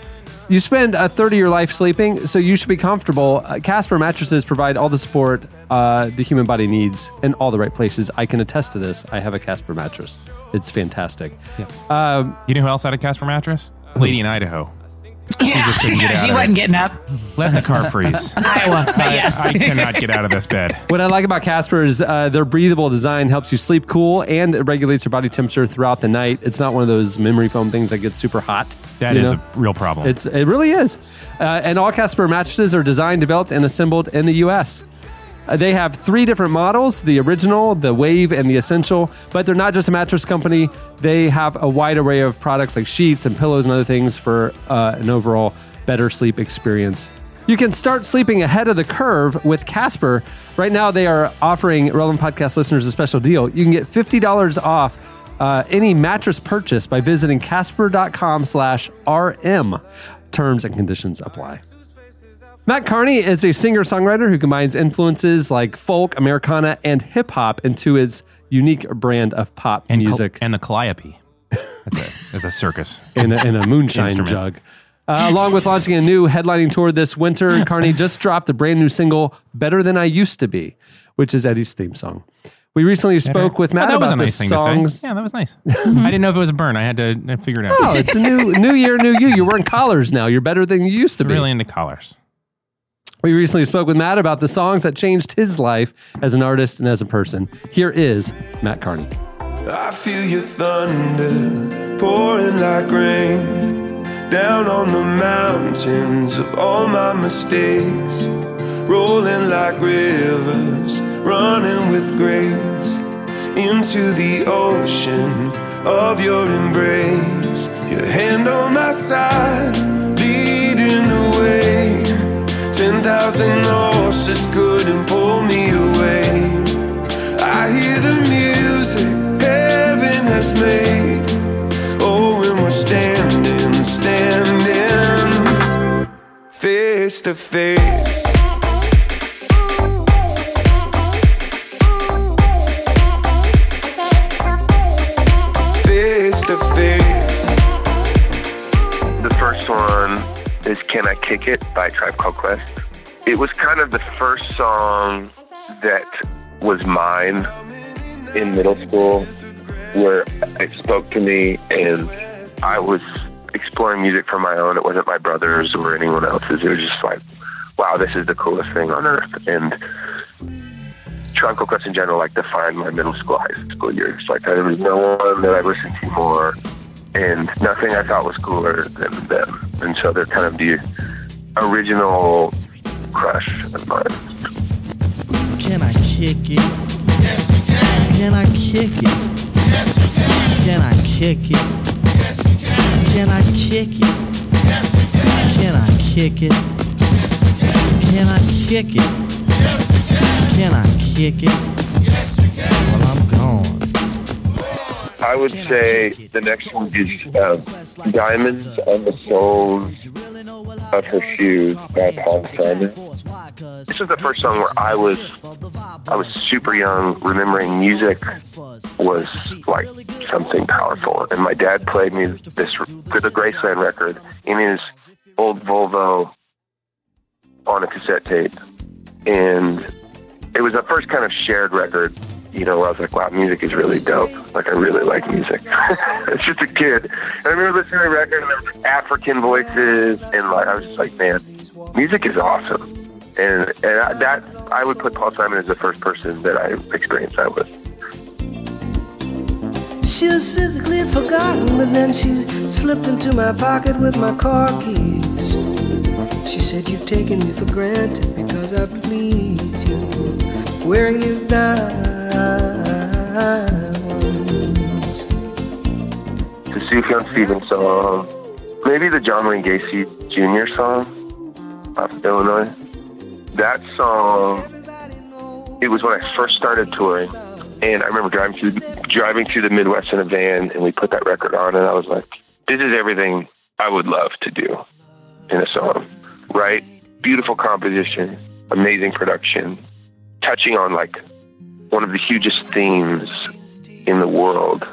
You spend a third of your life sleeping, so you should be comfortable. Uh, Casper mattresses provide all the support uh, the human body needs in all the right places. I can attest to this. I have a Casper mattress. It's fantastic. Um, you know who else had a Casper mattress? Lady in Idaho. She just get out she of wasn't it. getting up. Let the car freeze. Iowa, but I, yes. I cannot get out of this bed. What I like about Casper is uh, their breathable design helps you sleep cool and it regulates your body temperature throughout the night. It's not one of those memory foam things that gets super hot. That is know? a real problem. It's it really is. Uh, and all Casper mattresses are designed, developed, and assembled in the U.S. Uh, they have three different models: the original, the Wave, and the Essential. But they're not just a mattress company. They have a wide array of products like sheets and pillows and other things for uh, an overall better sleep experience. You can start sleeping ahead of the curve with Casper. Right now, they are offering Relevant Podcast listeners a special deal. You can get $50 off uh, any mattress purchase by visiting casper.com slash RM. Terms and conditions apply. Mat Kearney is a singer-songwriter who combines influences like folk, Americana, and hip-hop into his unique brand of pop and music. and the calliope. That's a, that's a circus. in a, in a moonshine jug. Uh, along with launching a new headlining tour this winter, Kearney just dropped a brand new single, Better Than I Used to Be, which is Eddie's theme song. We recently spoke with Oh, Mat that was about a the songs. Yeah, that was nice. I didn't know if it was a burn. I had to figure it out. Oh, it's a new new year, new you. You're wearing collars now. You're better than you used to be. really into collars. We recently spoke with Mat about the songs that changed his life as an artist and as a person. Here is Mat Kearney. I feel your thunder pouring like rain down on the mountains of all my mistakes, rolling like rivers, running with grace into the ocean of your embrace. Your hand on my side, leading the way. Ten thousand horses couldn't pull me away. I hear the music heaven has made. Oh, and we're standing, standing face to face. Face Kick It by Tribe Called Quest. It was kind of the first song that was mine in middle school where it spoke to me and I was exploring music for my own. It wasn't my brother's or anyone else's. It was just like, wow, this is the coolest thing on earth. And Called Quest in general like defined my middle school, high school years. Like there was no one that I listened to more and nothing I thought was cooler than them. And so they're kind of the original crush of mine. Can I kick it? Can I kick it? Can I kick it? Can I kick it? Can I kick it? Can I kick it? Can I kick it? I would say the next one is uh, Diamonds on the Soles of Her Shoes by Paul Simon. This is the first song where I was I was super young, remembering music was like something powerful. And my dad played me this for the Graceland record in his old Volvo on a cassette tape. And it was the first kind of shared record, you know, where I was like, wow, music is really dope. Like, I really like music. it's just a kid. And I remember listening to the record, and there were African voices, and like, I was just like, man, music is awesome. And, and I- that, I would put Paul Simon as the first person that I experienced that with. She was physically forgotten, but then she slipped into my pocket with my car keys. She said, You've taken me for granted because I please you. Wearing these diamonds. the Sufjan Stevens song, maybe the John Wayne Gacy Jr. song out of Illinois. That song, it was when I first started touring, and I remember driving through driving through the Midwest in a van, and we put that record on, and I was like, "This is everything I would love to do in a song." Right? Beautiful composition, amazing production, touching on like one of the hugest themes in the world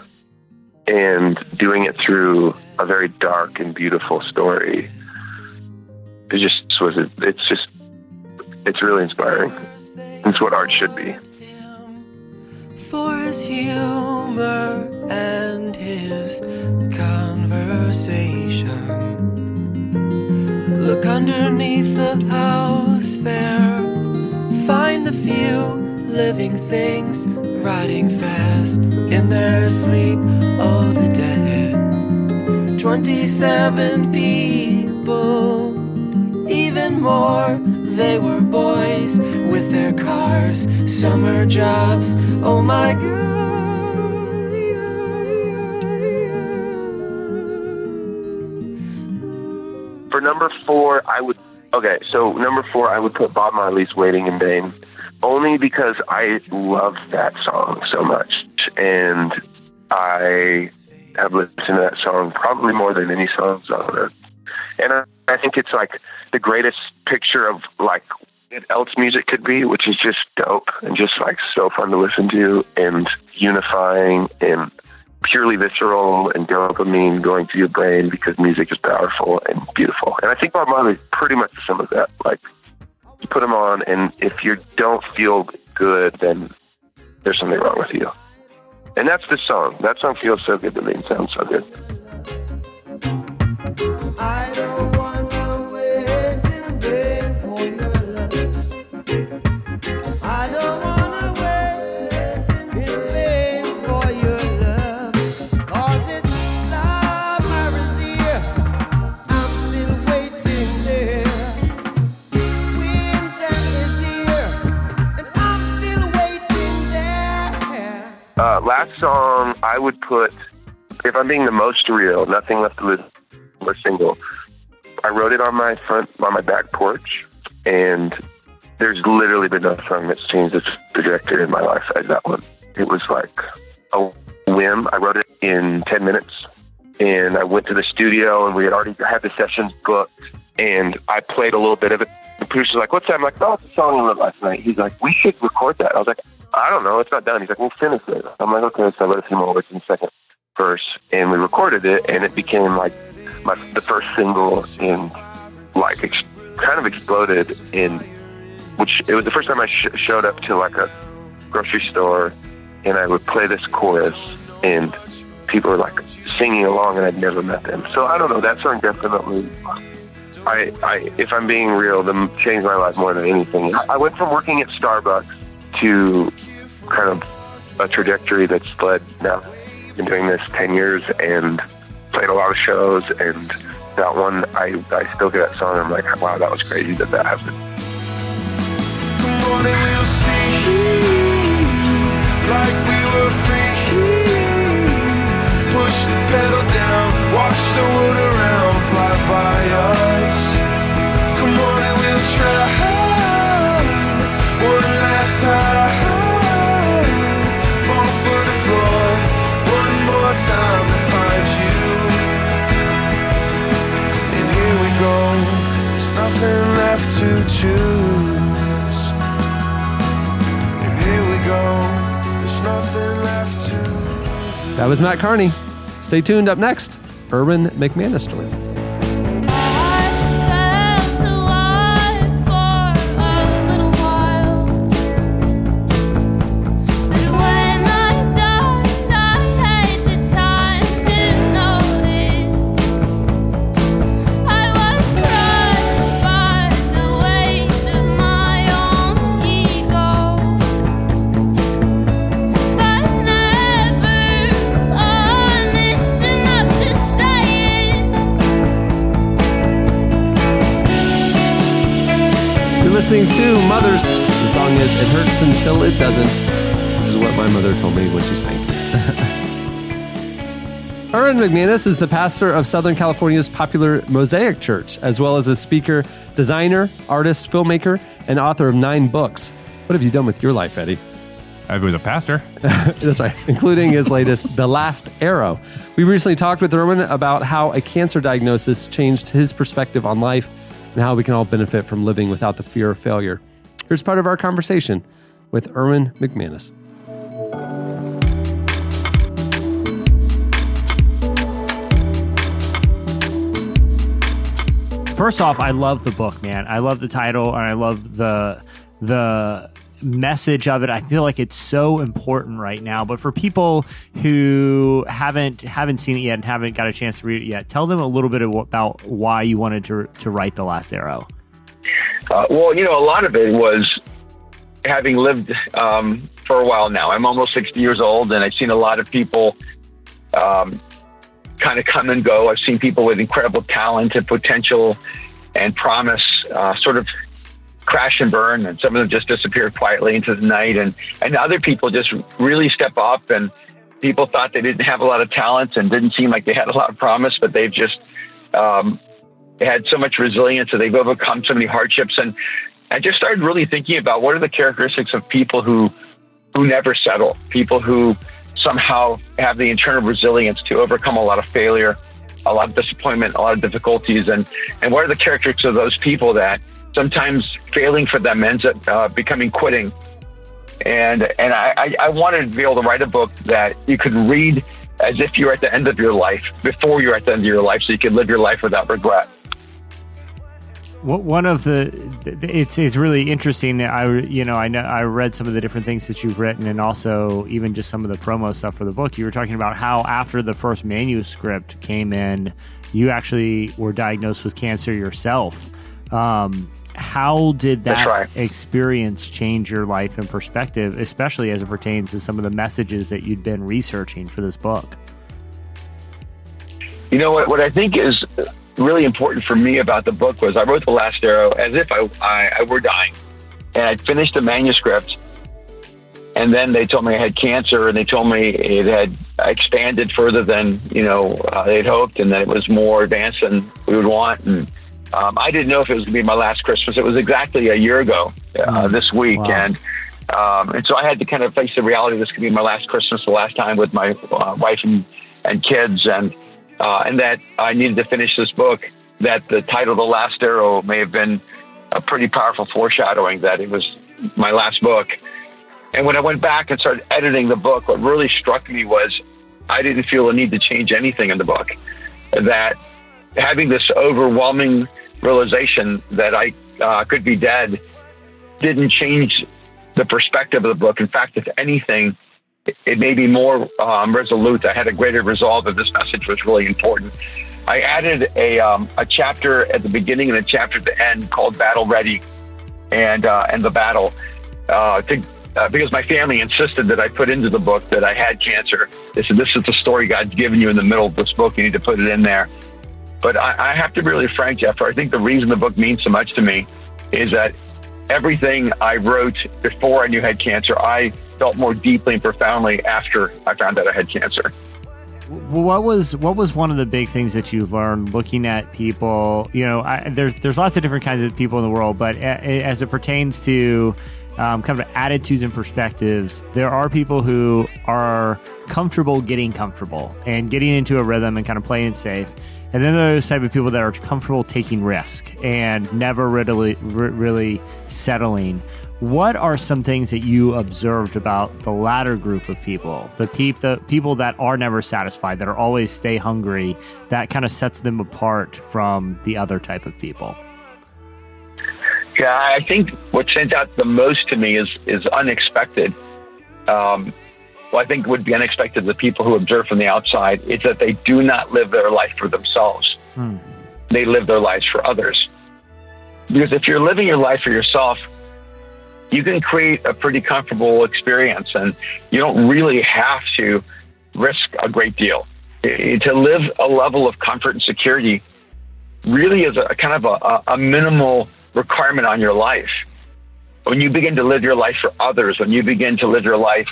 and doing it through a very dark and beautiful story. It just was. It's just. It's really inspiring. It's what art should be. For his humor and his conversation. Look underneath the house there. The few living things riding fast in their sleep. Oh, the dead. 27 people, even more. They were boys with their cars, summer jobs. Oh my god. For number four, I would. Okay, so number four, I would put Bob Marley's "Waiting in Vain," only because I love that song so much, and I have listened to that song probably more than any songs on it. And I, I think it's like the greatest picture of like what else music could be, which is just dope and just like so fun to listen to and unifying and purely visceral and dopamine going through your brain because music is powerful and beautiful. And I think Bob Marley is pretty much some of that. Like you put them on, and if you don't feel good, then there's something wrong with you. And that's the song. That song feels so good to me and sounds so good. I don't wanna wait in vain for your Uh, last song, I would put, if I'm being the most real, Nothing Left to Lose, or single. I wrote it on my front, on my back porch, and there's literally been no song that's changed the trajectory in my life as that one. It was like a whim. I wrote it in 10 minutes, and I went to the studio, and we had already had the sessions booked, and I played a little bit of it. The producer's like, what's that? I'm like, oh, it's a song I wrote last night. He's like, we should record that. I was like, I don't know. It's not done. He's like, we'll finish it. I'm like, okay. So I a few more in second verse, and we recorded it, and it became like my the first single, and like ex- kind of exploded in which it was the first time I sh- showed up to like a grocery store, and I would play this chorus, and people were like singing along, and I'd never met them. So I don't know. That song definitely. I, I, if I'm being real, them changed my life more than anything. I went from working at Starbucks to kind of a trajectory that's led now. Been doing this ten years and played a lot of shows, and that one, I, I still get that song. And I'm like, wow, that was crazy that that happened. Push the pedal down, watch the world around to choose. And here we go, there's nothing left to. That was Mat Kearney. Stay tuned. Up next, Erwin McManus joins us. Listening to Mothers. The song is It Hurts Until It Doesn't, which is what my mother told me when she spanked me. Erwin McManus is the pastor of Southern California's popular Mosaic Church, as well as a speaker, designer, artist, filmmaker, and author of nine books. What have you done with your life, Eddie? I was a pastor. That's right, including his latest, The Last Arrow. We recently talked with Erwin about how a cancer diagnosis changed his perspective on life and how we can all benefit from living without the fear of failure. Here's part of our conversation with Erwin McManus. First off, I love the book, man. I love the title and I love the the message of it. I feel like it's so important right now. But for people who haven't haven't seen it yet and haven't got a chance to read it yet, tell them a little bit about why you wanted to to write The Last Arrow. Uh, well, you know, a lot of it was having lived um, for a while now. I'm almost 60 years old, and I've seen a lot of people um, kind of come and go. I've seen people with incredible talent and potential and promise uh, sort of crash and burn, and some of them just disappear quietly into the night, and and other people just really step up. And people thought they didn't have a lot of talents and didn't seem like they had a lot of promise, but they've just um, had so much resilience and they've overcome so many hardships. And I just started really thinking about what are the characteristics of people who who never settle, people who somehow have the internal resilience to overcome a lot of failure, a lot of disappointment, a lot of difficulties, and and what are the characteristics of those people that sometimes failing for them ends up uh, becoming quitting. And and I, I, wanted to be able to write a book that you could read as if you're at the end of your life, before you're at the end of your life, so you can live your life without regret. One of the, it's it's really interesting. I you know I know I read some of the different things that you've written, and also even just some of the promo stuff for the book. You were talking about how after the first manuscript came in, you actually were diagnosed with cancer yourself. Um, how did that right. experience change your life and perspective, especially as it pertains to some of the messages that you'd been researching for this book? You know what? What I think is really important for me about the book was I wrote the last arrow as if I, I, I were dying, and I finished the manuscript, and then they told me I had cancer, and they told me it had expanded further than you know uh, they'd hoped, and that it was more advanced than we would want, and um, I didn't know if it was going to be my last Christmas. It was exactly a year ago uh, this week, and um, and so I had to kind of face the reality this could be my last Christmas, the last time with my uh, wife and, and kids, and uh, and that I needed to finish this book. That the title, "The Last Arrow," may have been a pretty powerful foreshadowing that it was my last book. And when I went back and started editing the book, what really struck me was I didn't feel a need to change anything in the book. That having this overwhelming realization that I uh, could be dead didn't change the perspective of the book. In fact, if anything, it, made me more um, resolute. I had a greater resolve that this message was really important. I added a, um, a chapter at the beginning and a chapter at the end called Battle Ready and, uh, and the Battle uh, to, uh, because my family insisted that I put into the book that I had cancer. They said, This is the story God's given you in the middle of this book. You need to put it in there. But I, I have to be really frank, Jeff. I think the reason the book means so much to me is that everything I wrote before I knew I had cancer, I felt more deeply and profoundly after I found out I had cancer. What was what was one of the big things that you learned looking at people? You know, I, there's there's lots of different kinds of people in the world, but as it pertains to um, kind of attitudes and perspectives, there are people who are comfortable getting comfortable and getting into a rhythm and kind of playing safe. And then those type of people that are comfortable taking risk and never really, really settling. What are some things that you observed about the latter group of people, the, the people that are never satisfied, that are always stay hungry, that kind of sets them apart from the other type of people? Yeah, I think what stands out the most to me is is unexpected. Um, well, I think would be unexpected to the people who observe from the outside is that they do not live their life for themselves. Hmm. They live their lives for others. Because if you're living your life for yourself, you can create a pretty comfortable experience and you don't really have to risk a great deal. To live a level of comfort and security really is a kind of a, a minimal requirement on your life. When you begin to live your life for others, when you begin to live your life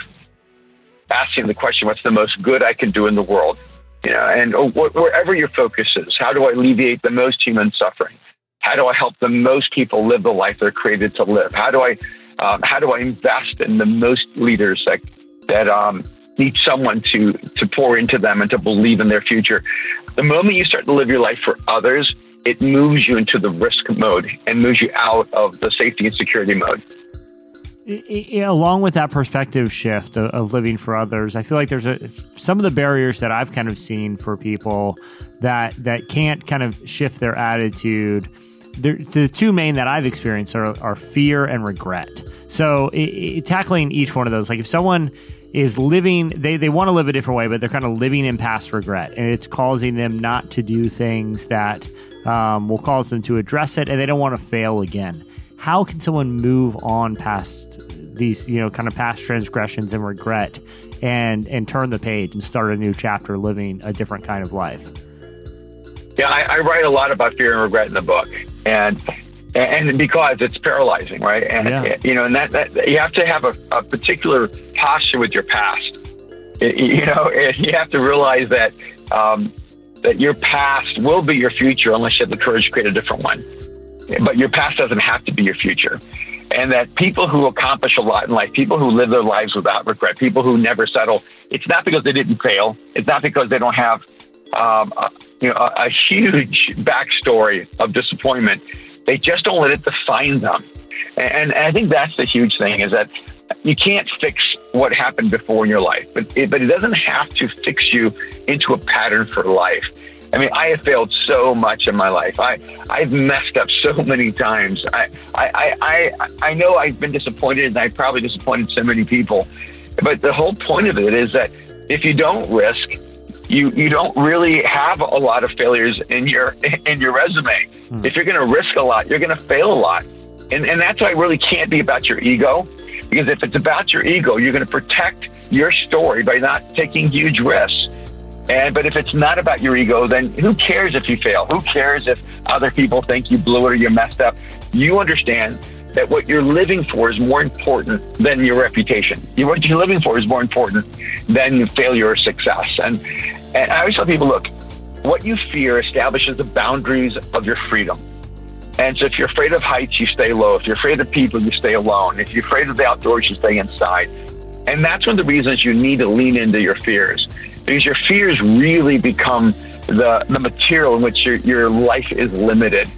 asking the question, what's the most good I can do in the world? You know, and wh- wherever your focus is, how do I alleviate the most human suffering? How do I help the most people live the life they're created to live? How do I, um, how do I invest in the most leaders that that um, need someone to to pour into them and to believe in their future? The moment you start to live your life for others, it moves you into the risk mode and moves you out of the safety and security mode. I- I- along with that perspective shift of, of living for others, I feel like there's a some of the barriers that I've kind of seen for people that that can't kind of shift their attitude. There, the two main that I've experienced are, are fear and regret. So i i tackling each one of those, like if someone is living, they, they want to live a different way, but they're kind of living in past regret, and it's causing them not to do things that um, will cause them to address it, and they don't want to fail again how can someone move on past these you know kind of past transgressions and regret and and turn the page and start a new chapter living a different kind of life Yeah, I, I write a lot about fear and regret in the book, and and because it's paralyzing, right? And you know, and that, that you have to have a, a particular posture with your past. Y- You know, and you have to realize that um, that your past will be your future unless you have the courage to create a different one. But your past doesn't have to be your future. And that people who accomplish a lot in life, people who live their lives without regret, people who never settle, it's not because they didn't fail. It's not because they don't have um, a, you know, a, a huge backstory of disappointment. They just don't let it define them. And, and I think that's the huge thing is that you can't fix what happened before in your life, but it, but it doesn't have to fix you into a pattern for life. I mean, I have failed so much in my life. I, I've messed up so many times. I, I, I, I, I know I've been disappointed and I've probably disappointed so many people. But the whole point of it is that if you don't risk, you, you don't really have a lot of failures in your in your resume. Hmm. If you're going to risk a lot, you're going to fail a lot. And, and that's why it really can't be about your ego. Because if it's about your ego, you're going to protect your story by not taking huge risks. And but if it's not about your ego, then who cares if you fail? Who cares if other people think you blew it or you messed up? You understand that what you're living for is more important than your reputation. What you're living for is more important than failure or success. And and I always tell people, look, what you fear establishes the boundaries of your freedom. And so if you're afraid of heights, you stay low. If you're afraid of people, you stay alone. If you're afraid of the outdoors, you stay inside. And that's one of the reasons you need to lean into your fears because your fears really become the, the material in which your, your life is limited.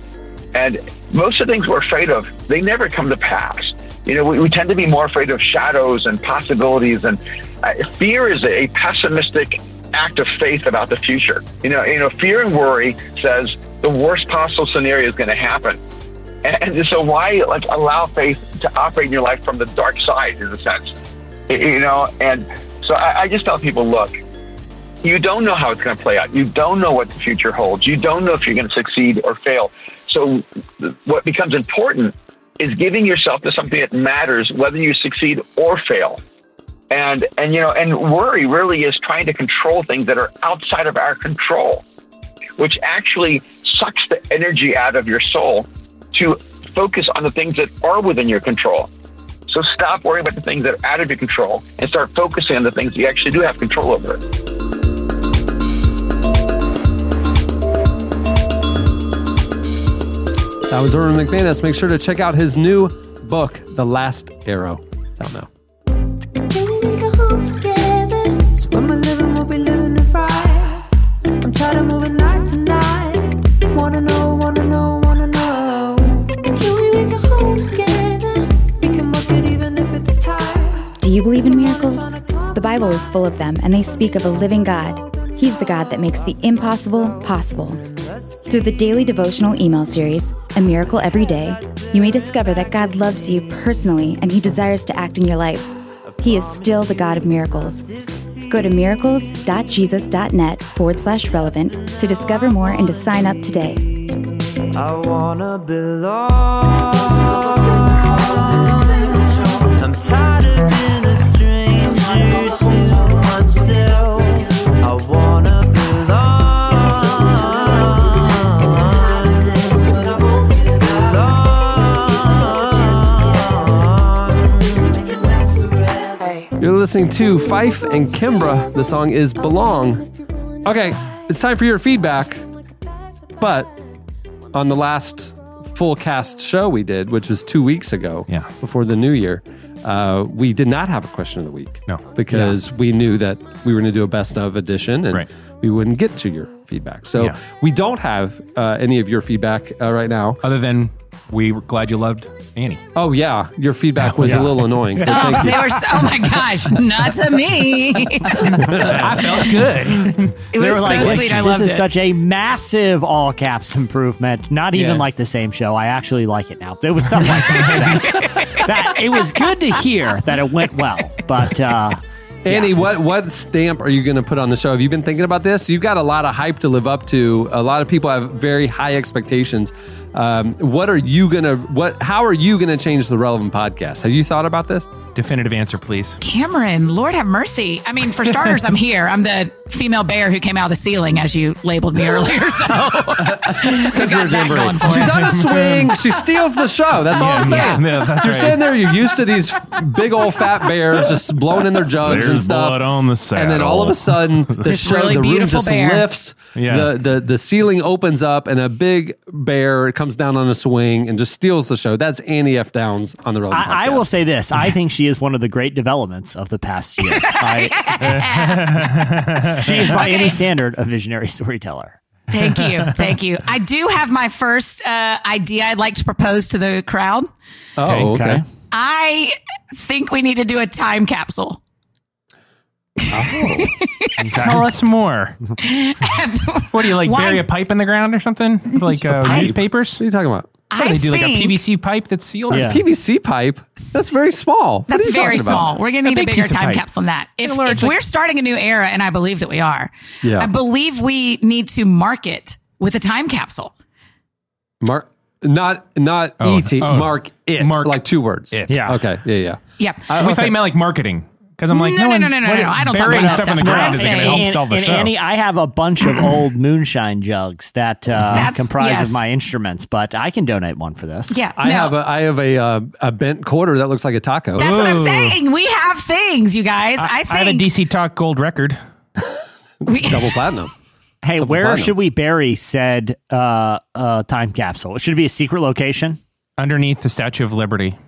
And most of the things we're afraid of, they never come to pass. You know, we, we tend to be more afraid of shadows and possibilities. And uh, fear is a pessimistic act of faith about the future. You know, you know, fear and worry says the worst possible scenario is going to happen. And, so why like allow faith to operate in your life from the dark side in a sense? You know, and so I, I just tell people, look, you don't know how it's going to play out. You don't know what the future holds. You don't know if you're going to succeed or fail. So what becomes important is giving yourself to something that matters, whether you succeed or fail. And and you know, and worry really is trying to control things that are outside of our control, which actually sucks the energy out of your soul to focus on the things that are within your control. So stop worrying about the things that are out of your control and start focusing on the things that you actually do have control over. That was Erwin McManus. Make sure to check out his new book, The Last Arrow. It's out now. So when we're living, we'll be living it right. I'm tired of moving night to night. Wanna know, wanna know, wanna know. Can we make a home together? We can work it even if it's tired. Do you believe in miracles? The Bible is full of them, and they speak of a living God. He's the God that makes the impossible possible. Through the daily devotional email series, A Miracle Every Day, you may discover that God loves you personally and He desires to act in your life. He is still the God of miracles. Go to miracles.jesus.net forward slash relevant to discover more and to sign up today. I wanna belong. Listening to Fife and Kimbra. The song is Belong. Okay, it's time for your feedback. But on the last full cast show we did, which was two weeks ago, Yeah. before the new year, uh, we did not have a question of the week. No. Because we knew that we were going to do a best of edition and Right. we wouldn't get to your feedback. So Yeah. we don't have uh, any of your feedback uh, right now. Other than we were glad you loved Annie. Oh, yeah. Your feedback was Yeah. a little annoying. but Oh, thank you. they were so, oh my gosh, not to me. I felt good. It They was were like, so this, sweet. I this is it. such a massive all caps improvement. Not even Yeah. like the same show. I actually like it now. There was stuff like that. that it was good to hear that it went well, but uh, Annie, what what stamp are you going to put on the show? Have you been thinking about this? You've got a lot of hype to live up to. A lot of people have very high expectations. Um, what are you gonna? What? How are you going to change the relevant podcast? Have you thought about this? Definitive answer, please. Cameron, Lord have mercy. I mean, for starters, I'm here. I'm the female bear who came out of the ceiling, as you labeled me earlier. So, got that going for She's on a swing. She steals the show. That's all I'm saying. yeah, that's you're right. sitting there. You're used to these big old fat bears just blowing in their jugs and stuff. blood on the And then all of a sudden, the This show, really the room just bear. lifts. Yeah. The, the the ceiling opens up, and a big bear comes down on a swing and just steals the show. That's Annie F. Downs on the relevant. I, I will say this: I think she is one of the great developments of the past year. I, she is, by any standard, a visionary storyteller. Thank you. Thank you. I do have my first uh, idea I'd like to propose to the crowd. Oh, okay. Okay. I think we need to do a time capsule. Tell us more. What do you like? Why- Bury a pipe in the ground or something? Like uh, newspapers? What are you talking about? What I they do like a PVC pipe that's sealed? Yeah. PVC pipe. That's very small. What are That's you very about? small. We're going to A need a, big bigger time capsule than that. If, large, if like- we're starting a new era, and I believe that we are, Yeah. I believe we need to market with a time capsule. Mark, not not Oh, et. oh. Mark it. Mark like two words. it. Yeah. Okay. Yeah. Yeah. Yeah. we thought you meant like marketing. Because I'm like, No, no, one- no, no, no, what- no, I don't talk about stuff in the ground isn't going to saying- help sell the and show. Annie, I have a bunch of old moonshine jugs that uh, comprise yes. of my instruments, but I can donate one for this. Yeah. I no. have a I have a uh, a bent quarter that looks like a taco. That's what I'm saying. We have things, you guys. I, I, think I have a DC Talk gold record. we, Double platinum. Hey, Double where platinum. should we bury said uh, uh, time capsule? It should it be a secret location? Underneath the Statue of Liberty.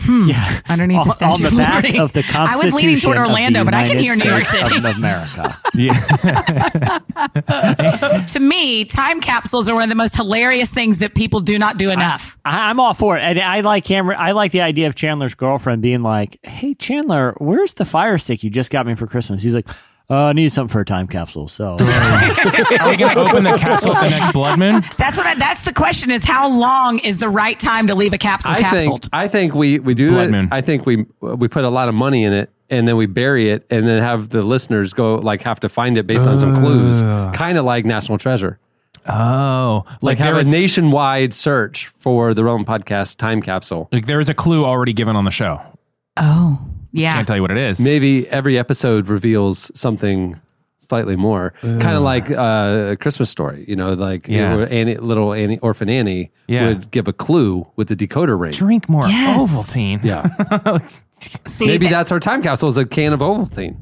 Hmm. Yeah, underneath on, the Statue on the of back Liberty. of the I was Constitution. leaning toward of Orlando, but I can hear United New York City. of America. Yeah. to me, time capsules are one of the most hilarious things that people do not do enough. I, I'm all for it. And I like Cameron. I like the idea of Chandler's girlfriend being like, "Hey, Chandler, where's the fire stick you just got me for Christmas?" He's like, uh, "I need something for a time capsule." So Are we going to open the capsule at the next blood moon? that's what. I, that's the question: is how long is the right time to leave a capsule I capsuled? think I think we we do Blood it. moon. I think we we put a lot of money in it and then we bury it and then have the listeners go like have to find it based on some clues, kind of like National Treasure. Oh, Like, like, have a nationwide search for the Realm Podcast time capsule. like there is a clue already given on the show. oh, yeah. Can't tell you what it is. Maybe every episode reveals something slightly more. Kind of like uh, a Christmas story, you know, like Yeah. where Annie, little Annie, orphan Annie Yeah. would give a clue with the decoder ring. Drink more Yes. Ovaltine. Yeah. See, Maybe th- that's our time capsule is a can of Ovaltine.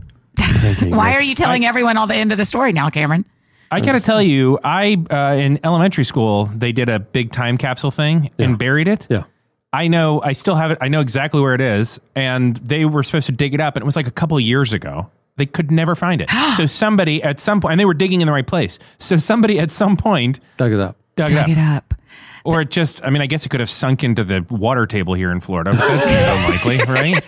why are you telling everyone all the end of the story now, Cameron? I got to tell you, I uh, in elementary school they did a big time capsule thing and buried it. Yeah. I know. I still have it. I know exactly where it is, and they were supposed to dig it up, and it was like a couple of years ago. They could never find it. so somebody at some point, and they were digging in the right place. So somebody at some point Dug it up. dug, Dug it it up. up. Or it just, I mean, I guess it could have sunk into the water table here in Florida. But that seems unlikely, right?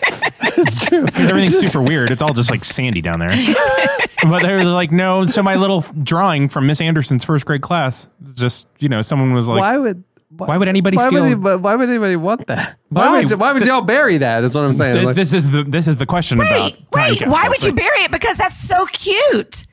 It's true. Everything's super weird. It's all just like sandy down there. but they were like, no. So my little drawing from Miss Anderson's first grade class, just, you know, someone was like, why would why would anybody why steal? Would, anybody- why would anybody want that? Why, Why? would, why would y'all bury that? Is what I'm saying. Th- Like- this is the this is the question about Wait, time wait. Why would you bury it? Because that's so cute.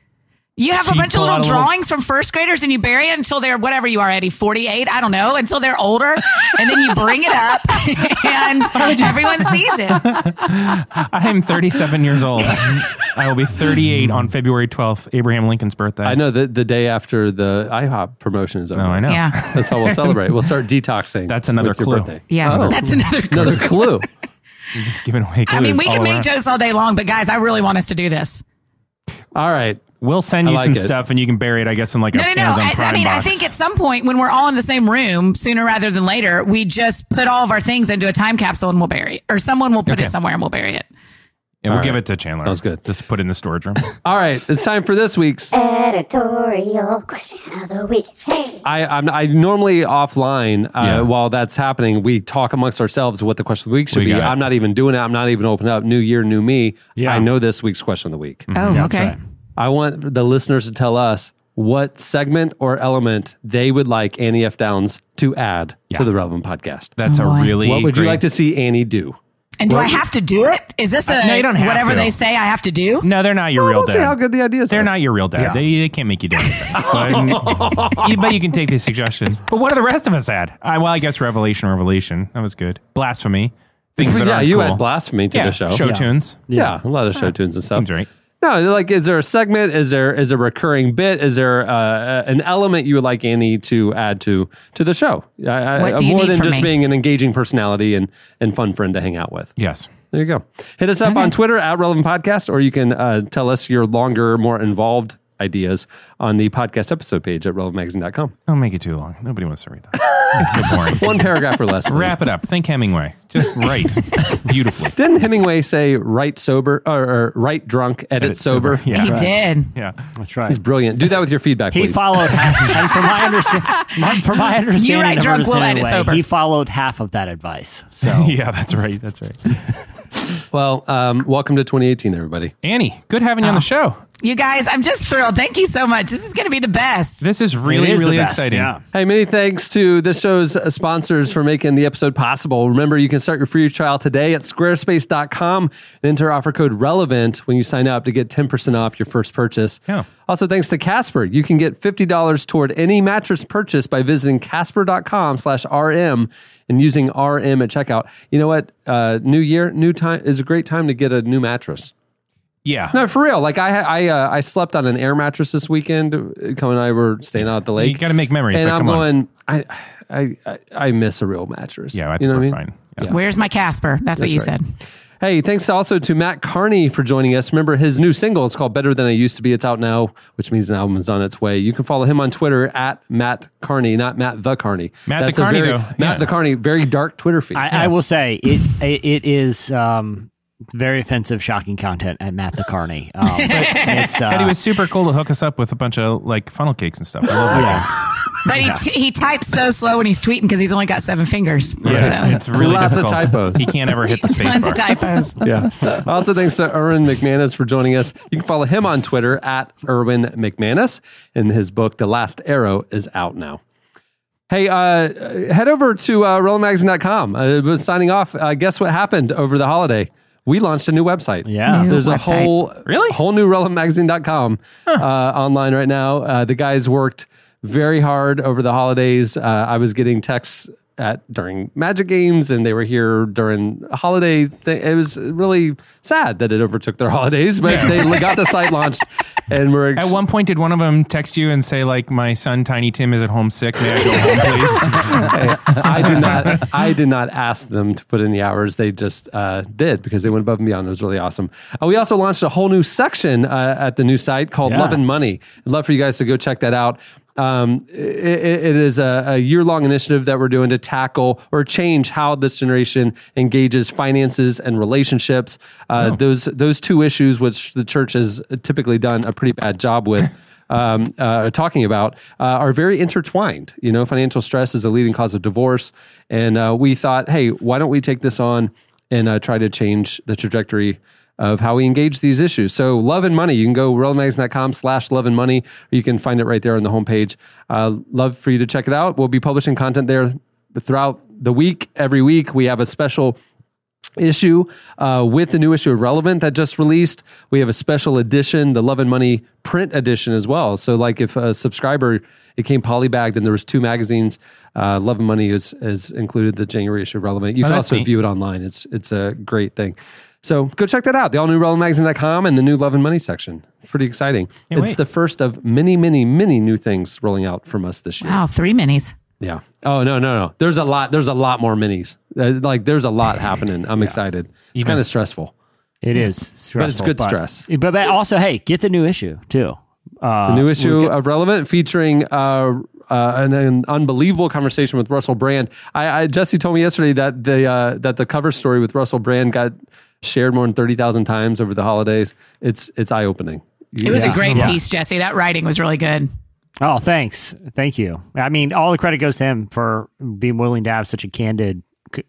You have a bunch of little out little- drawings from first graders and you bury it until they're whatever you are, Eddie, 48, I don't know, until they're older. And then you bring it up and everyone sees it. I am 37 years old. I will be 38 on February 12th, Abraham Lincoln's birthday. I know that the day after the IHOP promotion is oh, over. Oh, I know. Yeah. That's how we'll celebrate. We'll start detoxing. That's another with your clue. birthday. Yeah, Oh. that's another clue. Another clue. Just giving away I mean, we can make around. jokes all day long, but guys, I really want us to do this. All right. We'll send you like some it. stuff and you can bury it, I guess, in like No, a no, no. Amazon I, Prime I mean, box. I think at some point when we're all in the same room, sooner rather than later, we just put all of our things into a time capsule and we'll bury it. Or someone will put Okay. it somewhere and we'll bury it. yeah, we'll All give it to Chandler. Sounds good. Just put it in the storage room. All right. It's time for this week's. Editorial question of the week. Hey. I, I'm, I normally offline uh, Yeah. while that's happening. We talk amongst ourselves what the question of the week should We be. I'm not even doing it. I'm not even opening up. New year, new me. Yeah. I know this week's question of the week. Oh, That's okay. right. I want the listeners to tell us what segment or element they would like Annie F. Downs to add to the Relevant podcast. That's Oh, a really what would you like to see Annie do? And do I have to do it? Is this a Uh, no, you don't have whatever to. they say I have to do? No, they're not your Well, real we'll dad. see how good the ideas They're are. not your real dad. Yeah. They, they can't make you do anything. but, you, but you can take these suggestions. But what do the rest of us add? I, well, I guess Revelation, Revelation. That was good. Blasphemy. Things that yeah, aren't you cool. had blasphemy to yeah, the show. Show yeah. tunes. Yeah, a lot of show tunes and stuff. Seems right. No, like, is there a segment? Is there is a recurring bit? Is there uh, an element you would like Annie to add to to the show? I, I- do you more need than from just me? being an engaging personality and and fun friend to hang out with. Yes. There you go. Hit us up on Twitter at Relevant Podcast, or you can uh, tell us your longer, more involved ideas on the podcast episode page at relevantmagazine.com. Don't make it too long. Nobody wants to read that. It's so boring. One paragraph or less. please. Wrap it up. Think Hemingway. Just write beautifully. Didn't Hemingway say write sober or, or write drunk, edit, Edit sober? sober. Yeah. He did. Yeah. That's right. He's brilliant. Do that with your feedback, He please. followed half, and from my understanding, from my understanding, write of drunk, we'll understanding edit way, sober. he followed half of that advice. So yeah, that's right. That's right. well, um, welcome to 2018, everybody. Annie, good having you on the show. You guys, I'm just thrilled. Thank you so much. This is going to be the best. This is really, It is the really best, exciting. yeah. Hey, many thanks to this show's uh, sponsors for making the episode possible. Remember, you can start your free trial today at squarespace.com and enter offer code RELEVANT when you sign up to get 10% off your first purchase. Yeah. Also, thanks to Casper, you can get $50 toward any mattress purchase by visiting casper.com slash RM and using RM at checkout. You know what? Uh, new year, new time is a great time to get a new mattress. Yeah. No, for real. Like I, I, uh, I slept on an air mattress this weekend. Come and I were staying out at the lake. You got to make memories. and but I'm come on. going. I, I, I, I miss a real mattress. Yeah, I think you know we're what I mean. fine. Yeah. Where's my Casper? That's, what you right. said. Hey, thanks also to Mat Kearney for joining us. Remember his new single is called "Better Than I Used to Be." It's out now, which means an album is on its way. You can follow him on Twitter at Mat Kearney, not Matt the Carney. Matt the That's a Carney, very- though. Matt Yeah. the Carney, very dark Twitter feed. I, I will say it, it, it is um, very offensive, shocking content at Matt the Carney. Um, it's uh, and he was super cool to hook us up with a bunch of like funnel cakes and stuff. I love that guy. But he, t- he types so slow when he's tweeting because he's only got seven fingers. Yeah, So. it's really Lots of typos. He can't ever hit the space Tons bar. of typos. yeah. Also, thanks to Erwin McManus for joining us. You can follow him on Twitter at Erwin McManus, and his book, The Last Arrow, is out now. Hey, uh, head over to uh, RelevantMagazine.com. Uh, was signing off. Uh, guess what happened over the holiday? We launched a new website. Yeah. New There's a whole Really? whole new RelevantMagazine.com uh, online right now. Uh, the guys worked very hard over the holidays. Uh, I was getting texts at during Magic games, and they were here during a holiday. Thing. It was really sad that it overtook their holidays, but they got the site launched, and we're ex- At one point, did one of them text you and say, like, my son, Tiny Tim, is at home sick? May I go home, please? I did not. I did not ask them to put in the hours. They just uh, did because they went above and beyond. It was really awesome. Uh, we also launched a whole new section uh, at the new site called Yeah. Love and Money. I'd love for you guys to go check that out. Um, it, it is a, a year long initiative that we're doing to tackle or change how this generation engages finances and relationships. Uh, Those those two issues, which the church has typically done a pretty bad job with um, uh, talking about uh, are very intertwined. You know, financial stress is a leading cause of divorce, and uh, we thought, hey, why don't we take this on and uh, try to change the trajectory of how we engage these issues. So, love and money. You can go relevantmagazine.com slash love and money, or you can find it right there on the homepage. Uh, love for you to check it out. We'll be publishing content there throughout the week. Every week, we have a special issue uh, with the new issue of Relevant that just released. We have a special edition, the Love and Money print edition as well. So, like if a subscriber it came polybagged and there was two magazines, uh, Love and Money is is included the January issue of Relevant. You Oh, can also neat. view it online. It's it's a great thing. So go check that out. The all new relevantmagazine.com and the new Love and Money section. Pretty exciting. Can't it's wait. the first of many, many, many new things rolling out from us this year. Wow, three minis. Yeah. Oh no, no, no. There's a lot. There's a lot more minis. Uh, like there's a lot happening. I'm excited. It's kind of stressful. It is But it's stressful, good stress. But, but also, hey, get the new issue too. Uh, The new we issue get- of Relevant featuring uh, uh, an, an unbelievable conversation with Russell Brand. I, I Jesse told me yesterday that the uh, that the cover story with Russell Brand got shared more than thirty thousand times over the holidays. It's it's eye opening. It was a great piece, Jesse. That writing was really good. Oh, thanks. Thank you. I mean, all the credit goes to him for being willing to have such a candid,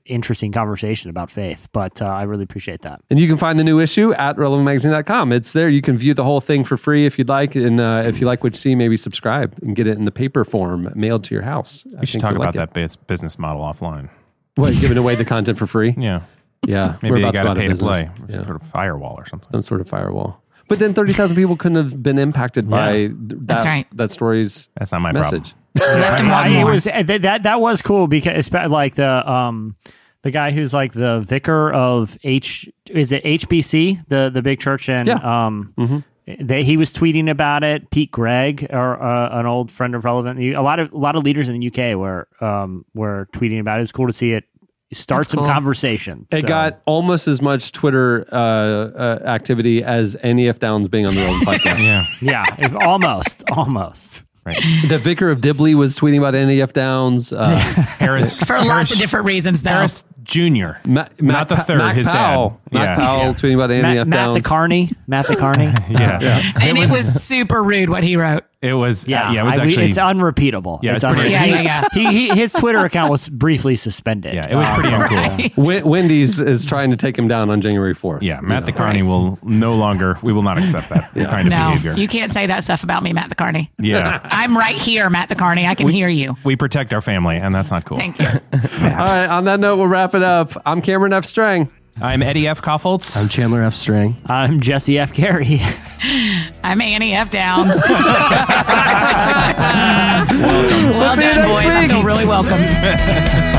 interesting conversation about faith. But uh, I really appreciate that. And you can find the new issue at relevantmagazine.com. It's there. You can view the whole thing for free if you'd like. And uh, if you like what you see, maybe subscribe and get it in the paper form mailed to your house. I We should talk about like that bus- business model offline. it. What, giving away the content for free? Yeah. Yeah. Maybe we're you got to out of pay to play. Yeah. Sort of firewall or something. Some sort of firewall. But then 30,000 people couldn't have been impacted by Yeah. th- that, That's right. that story's That's not my message. I- it was that, that that was cool because like the um the guy who's like the vicar of H is it HBC the the big church and um they, he was tweeting about it. Pete Greig, or uh, an old friend of Relevant, a lot of a lot of leaders in the UK were um were tweeting about it. It's cool to see it start That's some cool. conversation. It So- got almost as much Twitter uh, uh, activity as Annie F. Downs being on the Relevant Podcast. yeah. yeah, if- almost, almost. Right. The vicar of Dibley was tweeting about Annie F. Downs. Uh, Harris For lots of different reasons, though. Harris Jr. Matt, Not the third, Matt his dad. Powell. Matt Yeah. Powell tweeting about Annie F. Matt, Matt Downs. the Carney, Matt the Carney. Yeah. And it was super rude what he wrote. It was. Yeah, Yeah. yeah it was I- actually. it's unrepeatable. Yeah, it's it's pretty- unrepeatable. Yeah, yeah, He, he, his Twitter account was briefly suspended. yeah, it was pretty Um, uncool. Wen- Wendy's is trying to take him down on January 4th. Yeah, Matt the Carney will no longer. We will not accept that kind of No, behavior. you can't say that stuff about me, Matt the Carney. Yeah. I'm right here, Matt the Carney. I can hear you. We protect our family, and that's not cool. Thank you. All right, on that note, we'll wrap it up. I'm Cameron F. Strang. I'm Eddie F. Kaufholz. I'm Chandler F. Strang. I'm Jesse F. Carey. I'm Annie F. Downs. well We'll see you done, next boys. I feel really welcomed.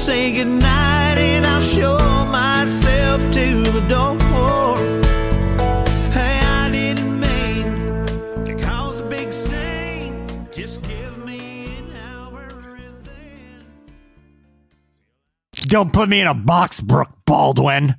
Say goodnight and I'll show myself to the door. Hey, I didn't mean to cause a big scene. Just give me an hour and then. Don't put me in a box, Brooke Baldwin.